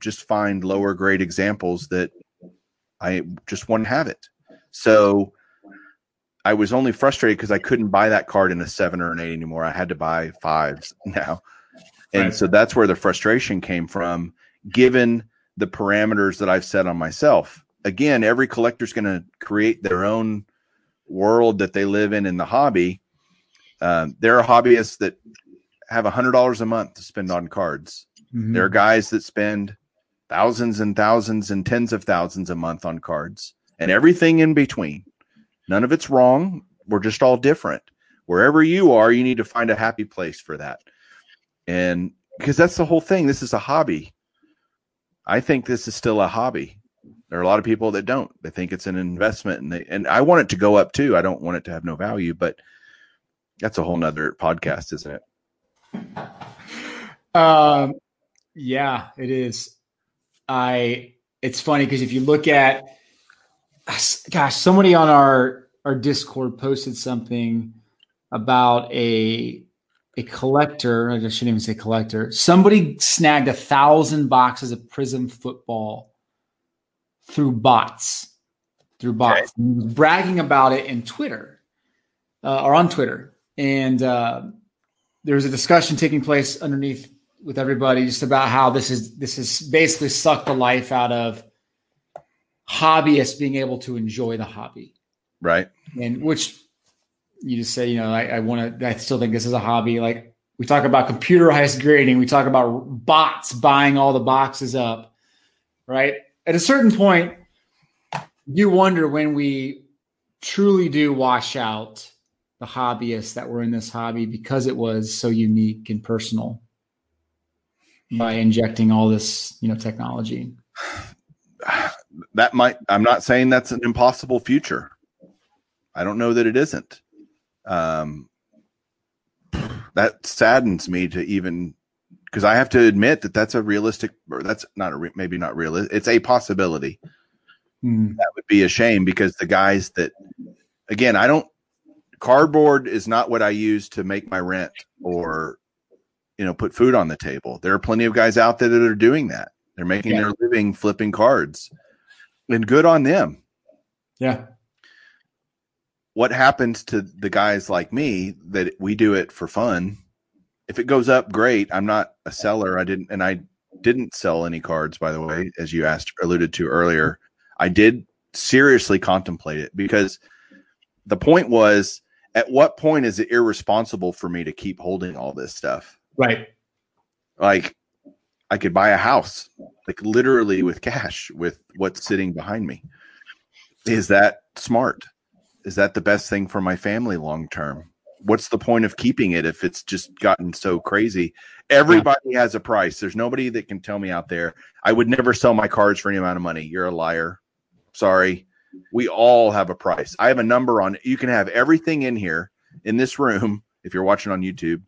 just find lower grade examples that I just to have it. So I was only frustrated because I couldn't buy that card in a seven or an eight anymore. I had to buy fives <laughs> now. And right. so that's where the frustration came from, given the parameters that I've set on myself. Again, every collector's going to create their own world that they live in in the hobby. Um, there are hobbyists that have a hundred dollars a month to spend on cards. Mm-hmm. There are guys that spend thousands and thousands and tens of thousands a month on cards and everything in between. None of it's wrong. We're just all different. Wherever you are, you need to find a happy place for that. And because that's the whole thing. This is a hobby. I think this is still a hobby. There are a lot of people that don't. They think it's an investment and they and I want it to go up too. I don't want it to have no value, but that's a whole nother podcast, isn't it? Um yeah, it is. I it's funny because if you look at gosh, somebody on our our Discord posted something about a a collector. I shouldn't even say collector. Somebody snagged a thousand boxes of Prism football through bots, through bots, okay. bragging about it in Twitter uh, or on Twitter. And uh, there was a discussion taking place underneath with everybody just about how this is this has basically sucked the life out of hobbyists being able to enjoy the hobby. Right. And which you just say, you know, I, I want to, I still think this is a hobby. Like we talk about computerized grading, we talk about bots buying all the boxes up, right? At a certain point, you wonder when we truly do wash out the hobbyists that were in this hobby because it was so unique and personal by injecting all this, you know, technology <sighs> <sighs> that might i'm not saying that's an impossible future. I don't know that it isn't. Um that saddens me to even because i have to admit that that's a realistic or that's not a re, maybe not realistic it's a possibility. Mm. that would be a shame because the guys that again i don't cardboard is not what i use to make my rent or you know put food on the table. There are plenty of guys out there that are doing that. They're making yeah. their living flipping cards and good on them. Yeah. What happens to the guys like me that we do it for fun? If it goes up, great. I'm not a seller. I didn't, and I didn't sell any cards, by the way, as you asked, alluded to earlier. I did seriously contemplate it because the point was at what point is it irresponsible for me to keep holding all this stuff? Right. Like I could buy a house, like literally with cash, with what's sitting behind me. Is that smart? Is that the best thing for my family long term? What's the point of keeping it if it's just gotten so crazy? Everybody yeah. has a price. There's nobody that can tell me out there. I would never sell my cards for any amount of money. You're a liar. Sorry. We all have a price. I have a number on You can have everything in here in this room, if you're watching on YouTube,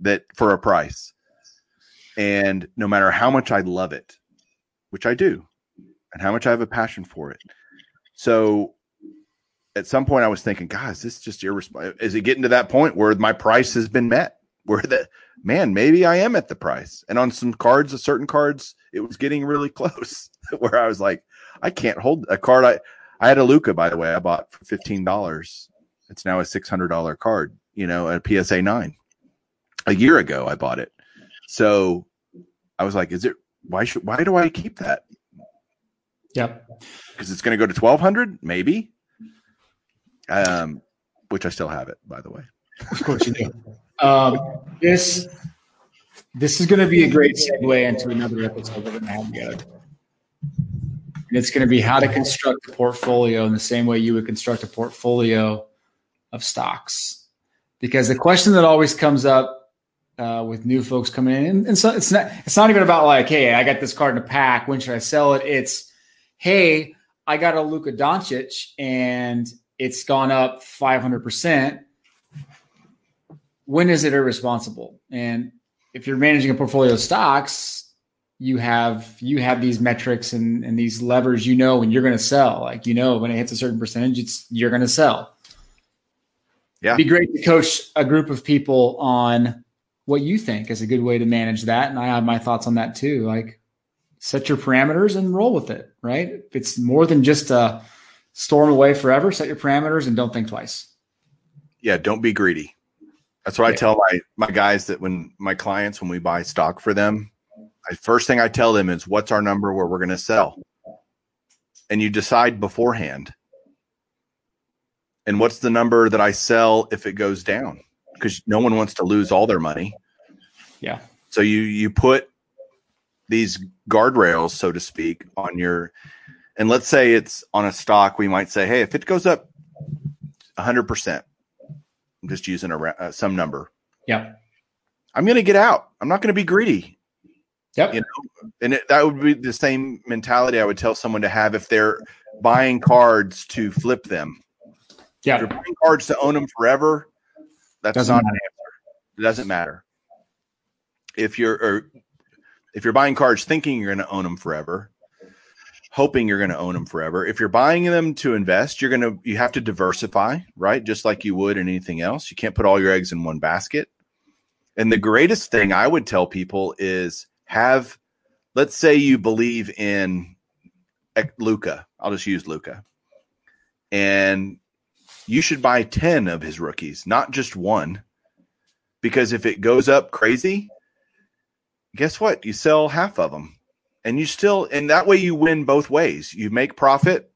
that for a price and no matter how much I love it, which I do, and how much I have a passion for it. So at some point I was thinking, guys, this is just irresponsible. Is it getting to that point where my price has been met? Where the man, maybe I am at the price. And on some cards, a certain cards, it was getting really <laughs> close where I was like, I can't hold a card. I, I had a Luka, by the way, I bought for $15. It's now a $600 card, you know, a PSA nine. A year ago, I bought it. So I was like, is it why should why do I keep that? Yep. Because it's going to go to twelve hundred, maybe. Um, which I still have it, by the way. Of course you do. Um, this this is going to be a great segue into another episode we're going to have together. And it's going to be how to construct a portfolio in the same way you would construct a portfolio of stocks. Because the question that always comes up uh, with new folks coming in. And, and, so it's not it's not even about like, hey, I got this card in a pack. When should I sell it? It's hey, I got a Luka Doncic and it's gone up 500 percent. when is it irresponsible? And if you're managing a portfolio of stocks, you have you have these metrics and, and these levers you know when you're going to sell like you know when it hits a certain percentage it's you're going to sell yeah It'd be great to coach a group of people on what you think is a good way to manage that and i have my thoughts on that too like set your parameters and roll with it right if it's more than just a storm away forever set your parameters and don't think twice yeah don't be greedy that's what yeah. i tell my my guys that when my clients when we buy stock for them I, first thing I tell them is what's our number where we're going to sell, and you decide beforehand. And what's the number that I sell if it goes down? Because no one wants to lose all their money. Yeah. So you you put these guardrails, so to speak, on your, and let's say it's on a stock. We might say, hey, if it goes up 100 percent, I'm just using a uh, some number. Yeah. I'm going to get out. I'm not going to be greedy. Yep. You know, and it, that would be the same mentality I would tell someone to have if they're buying cards to flip them. Yeah. If you're buying cards to own them forever, that's Doesn't not matter. an answer. It doesn't matter. If you're or if you're buying cards thinking you're going to own them forever, hoping you're going to own them forever. If you're buying them to invest, you're going to you have to diversify, right? Just like you would in anything else. You can't put all your eggs in one basket. And the greatest thing I would tell people is have let's say you believe in eh, Luka. I'll just use Luka. And you should buy 10 of his rookies, not just one. Because if it goes up crazy, guess what? You sell half of them. And you still and that way you win both ways. You make profit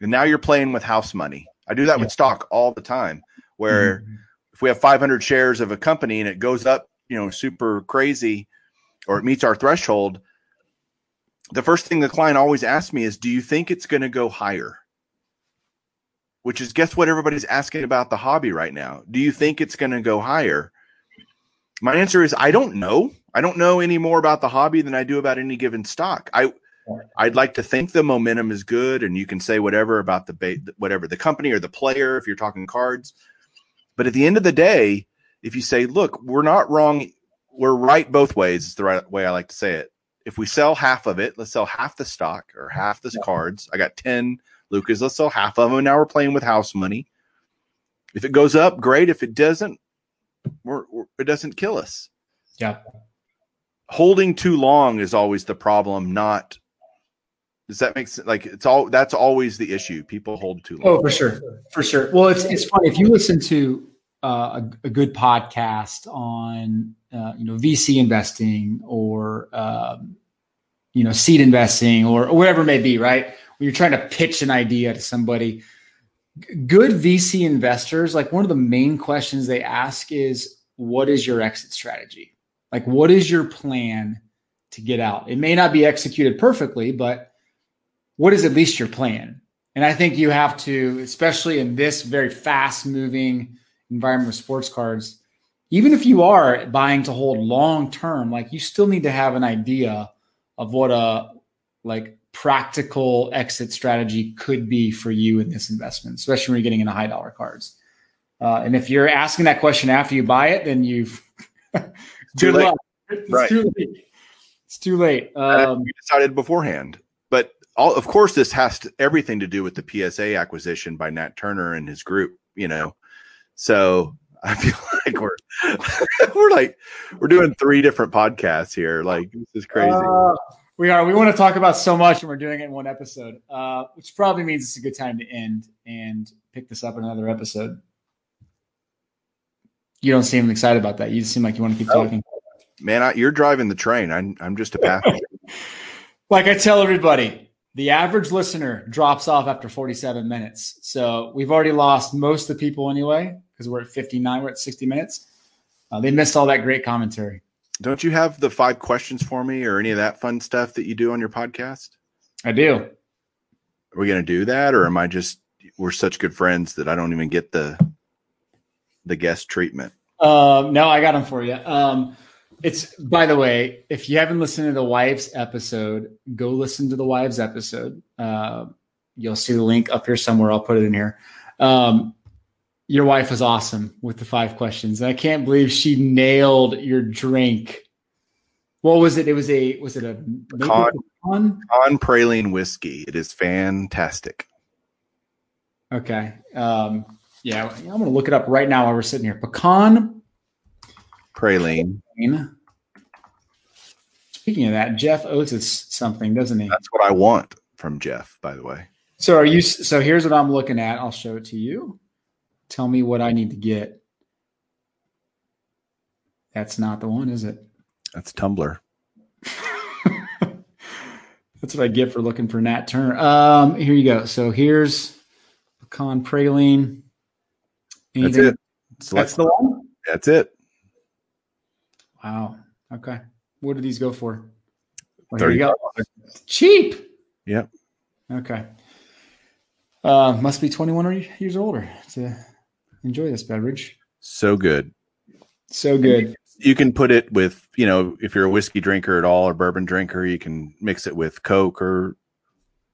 and now you're playing with house money. I do that yeah. with stock all the time where mm-hmm. if we have 500 shares of a company and it goes up, you know, super crazy, or it meets our threshold, the first thing the client always asks me is, Do you think it's going to go higher? Which is, guess what everybody's asking about the hobby right now? Do you think it's going to go higher? My answer is, I don't know. I don't know any more about the hobby than I do about any given stock. I, I'd like to think the momentum is good, and you can say whatever about the whatever the company or the player if you're talking cards. But at the end of the day, if you say, "Look, we're not wrong we're right both ways is the right way I like to say it. If we sell half of it, let's sell half the stock or half the cards. I got 10 Lukas, let's sell half of them. Now we're playing with house money. If it goes up, great. If it doesn't, we're, we're, it doesn't kill us. Yeah. Holding too long is always the problem, not does that make sense? Like it's all that's always the issue. People hold too long. Oh, for sure, for sure. Well, it's it's funny if you listen to uh, a, a, good podcast on uh, you know VC investing or um, you know seed investing or, or whatever it may be, right? When you're trying to pitch an idea to somebody, good VC investors, like one of the main questions they ask is, "What is your exit strategy? Like, what is your plan to get out? It may not be executed perfectly, but what is at least your plan?" And I think you have to, especially in this very fast moving environment with sports cards, even if you are buying to hold long term, like you still need to have an idea of what a like practical exit strategy could be for you in this investment, especially when you're getting into high dollar cards. Uh, and if you're asking that question after you buy it, then you've <laughs> too late. <laughs> It's right. too late. It's too late. Um, you decided beforehand, but all, of course, this has to, everything to do with the PSA acquisition by Nat Turner and his group. You know, so I feel <laughs> like we're we're like we're doing three different podcasts here. Like this is crazy. Uh, we are. We want to talk about so much, and we're doing it in one episode, uh, which probably means it's a good time to end and pick this up in another episode. You don't seem excited about that. You seem like you want to keep oh, talking. Man, I, you're driving the train. I'm I'm just a passenger. <laughs> like I tell everybody, the average listener drops off after 47 minutes. So we've already lost most of the people anyway, because we're at 59, we're at 60 minutes. Uh, they missed all that great commentary. Don't you have the five questions for me or any of that fun stuff that you do on your podcast? I do. Are we going to do that, or am I just we're such good friends that I don't even get the the guest treatment? Um, no, I got them for you. Um, it's by the way, if you haven't listened to the wives episode, go listen to the wives episode. Uh, you'll see the link up here somewhere. I'll put it in here. Um, your wife was awesome with the five questions. I can't believe she nailed your drink. What was it? It was a was it a pecan, pecan praline whiskey. It is fantastic. Okay. Um, yeah, I'm gonna look it up right now while we're sitting here. Pecan praline. Speaking of that, Jeff owes us something, doesn't he? That's what I want from Jeff, by the way. So are you? So here's what I'm looking at. I'll show it to you. Tell me what I need to get. That's not the one, is it? That's Tumblr. <laughs> That's what I get for looking for Nat Turner. Um, here you go. So here's pecan praline. Anything? That's it. That's the one. That's it. Wow. Okay. What do these go for? Well, here you go. Cheap. Yep. Okay. Uh, must be 21 years older to enjoy this beverage. So good. So good. You can put it with, you know, if you're a whiskey drinker at all or bourbon drinker, you can mix it with Coke or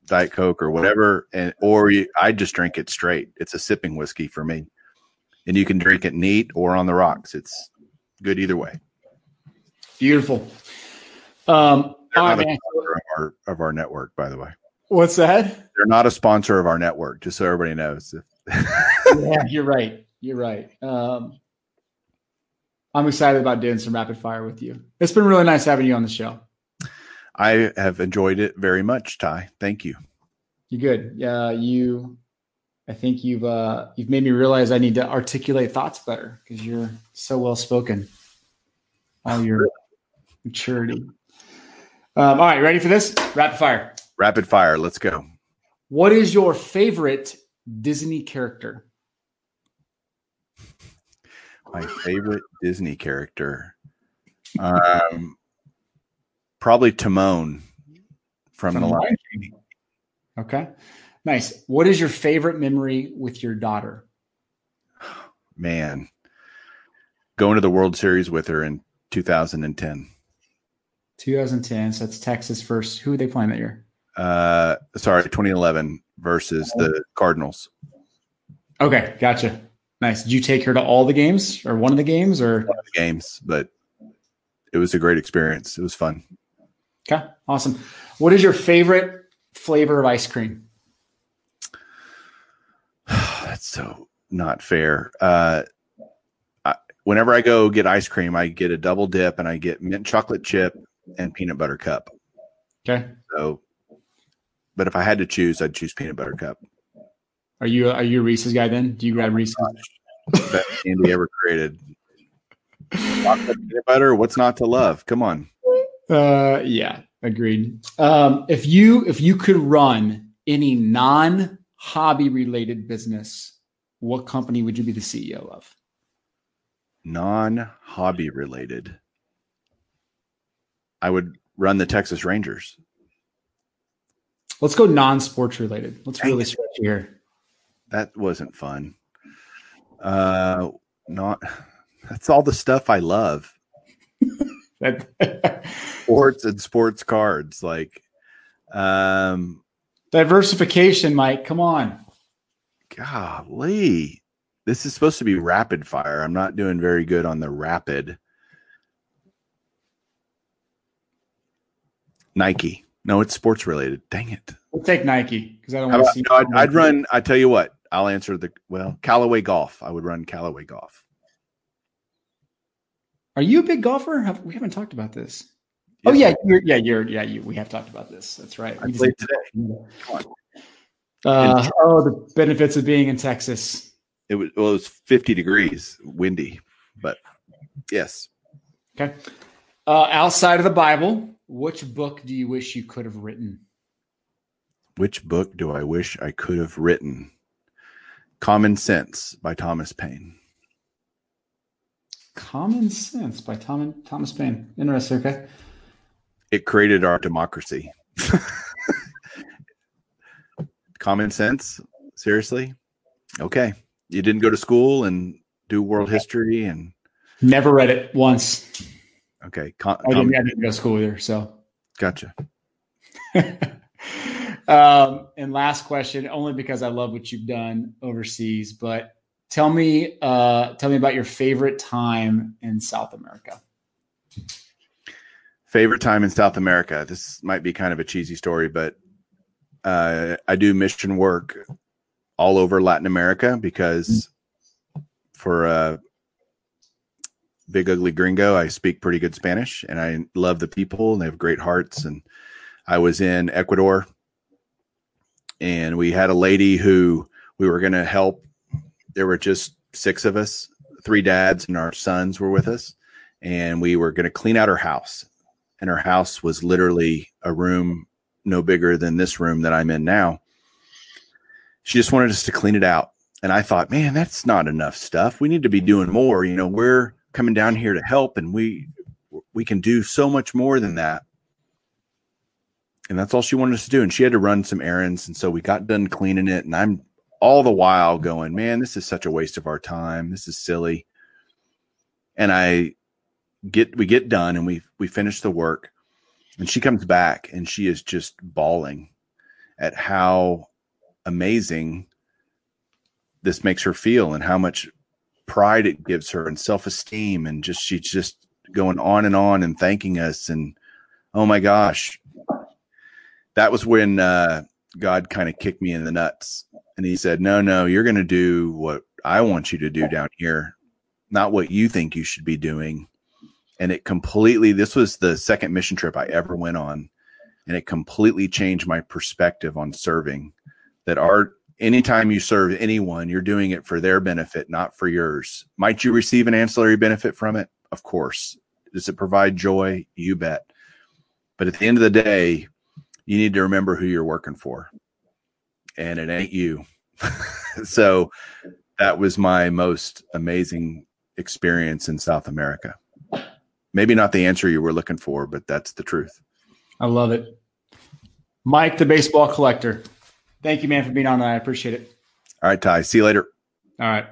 Diet Coke or whatever, and or you, I just drink it straight. It's a sipping whiskey for me, and you can drink it neat or on the rocks. It's good either way. Beautiful. Um, all right, of, our, of our network, by the way. What's that? They're not a sponsor of our network, just so everybody knows. <laughs> <laughs> yeah, you're right. You're right. Um, I'm excited about doing some rapid fire with you. It's been really nice having you on the show. I have enjoyed it very much, Ty. Thank you. You're good? Yeah, you. I think you've uh, you've made me realize I need to articulate thoughts better because you're so well spoken. All your maturity. Um, all right, ready for this? Rapid fire. Rapid fire. Let's go. What is your favorite Disney character? My favorite Disney character. Um, probably Timon from, from the Lion King. Okay. Nice. What is your favorite memory with your daughter? <gasps> Man, going to the World Series with her in 2010. 2010. So that's Texas first. Who are they playing that year? Uh, sorry, 2011 versus the Cardinals. Okay, gotcha. Nice. Did you take her to all the games or one of the games or one of the games? But it was a great experience. It was fun. Okay, awesome. What is your favorite flavor of ice cream? <sighs> That's so not fair. Uh, I, whenever I go get ice cream, I get a double dip and I get mint chocolate chip and peanut butter cup. Okay. So, but if I had to choose, I'd choose peanut butter cup. Are you are you a Reese's guy then? Do you grab Reese's? Best candy ever created. peanut butter. What's not to love? Come on. Uh, yeah, agreed. Um, if you if you could run any non hobby related business, what company would you be the CEO of? Non hobby related. I would run the Texas Rangers. Let's go non-sports related. Let's Dang really stretch here. That wasn't fun. Uh, not. <laughs> That's all the stuff I love. <laughs> sports and sports cards, like, um, diversification. Mike, come on. Golly, this is supposed to be rapid fire. I'm not doing very good on the rapid. Nike. No, it's sports related. Dang it. We'll take Nike because I don't want to see. No, I'd, I'd run. I tell you what. I'll answer the well. Callaway Golf. I would run Callaway Golf. Are you a big golfer? Have, we haven't talked about this. Yes, oh yeah, you're, yeah, you're yeah. You, we have talked about this. That's right. I played today. Uh, oh, the benefits of being in Texas. It was well, it was 50 degrees, windy, but yes. Okay. Uh, outside of the Bible, which book do you wish you could have written? Which book do I wish I could have written? Common Sense by Thomas Paine. Common Sense by Tom, Thomas Paine. Interesting. Okay. It created our democracy. <laughs> Common sense? Seriously? Okay. You didn't go to school and do world history and never read it once. Okay. Com- I, didn't, I, didn't, go to school either. So gotcha. <laughs> um, and last question, only because I love what you've done overseas, but tell me uh, tell me about your favorite time in South America. Favorite time in South America. This might be kind of a cheesy story, but uh, I do mission work all over Latin America because for a big ugly gringo, I speak pretty good Spanish and I love the people and they have great hearts. And I was in Ecuador and we had a lady who we were going to help. There were just six of us, three dads and our sons were with us, and we were going to clean out her house. And her house was literally a room no bigger than this room that I'm in now. She just wanted us to clean it out. And I thought, man, that's not enough stuff. We need to be doing more. You know, we're coming down here to help and we we can do so much more than that. And that's all she wanted us to do. And she had to run some errands. And so we got done cleaning it. And I'm all the while going, man, this is such a waste of our time. This is silly. And I get we get done and we we finish the work and she comes back and she is just bawling at how amazing this makes her feel and how much pride it gives her and self-esteem and just she's just going on and on and thanking us and oh my gosh that was when uh, god kind of kicked me in the nuts. And he said no no you're going to do what i want you to do down here not what you think you should be doing. And it completely this was the second mission trip i ever went on. And it completely changed my perspective on serving. That our anytime you serve anyone you're doing it for their benefit not for yours. Might you receive an ancillary benefit from it? Of course. Does it provide joy? You bet. But at the end of the day you need to remember who you're working for and it ain't you <laughs> so that was my most amazing experience in south america maybe not the answer you were looking for, but that's the truth. I love it. Mike, the baseball collector. Thank you, man, for being on. I appreciate it. All right, Ty. See you later. All right.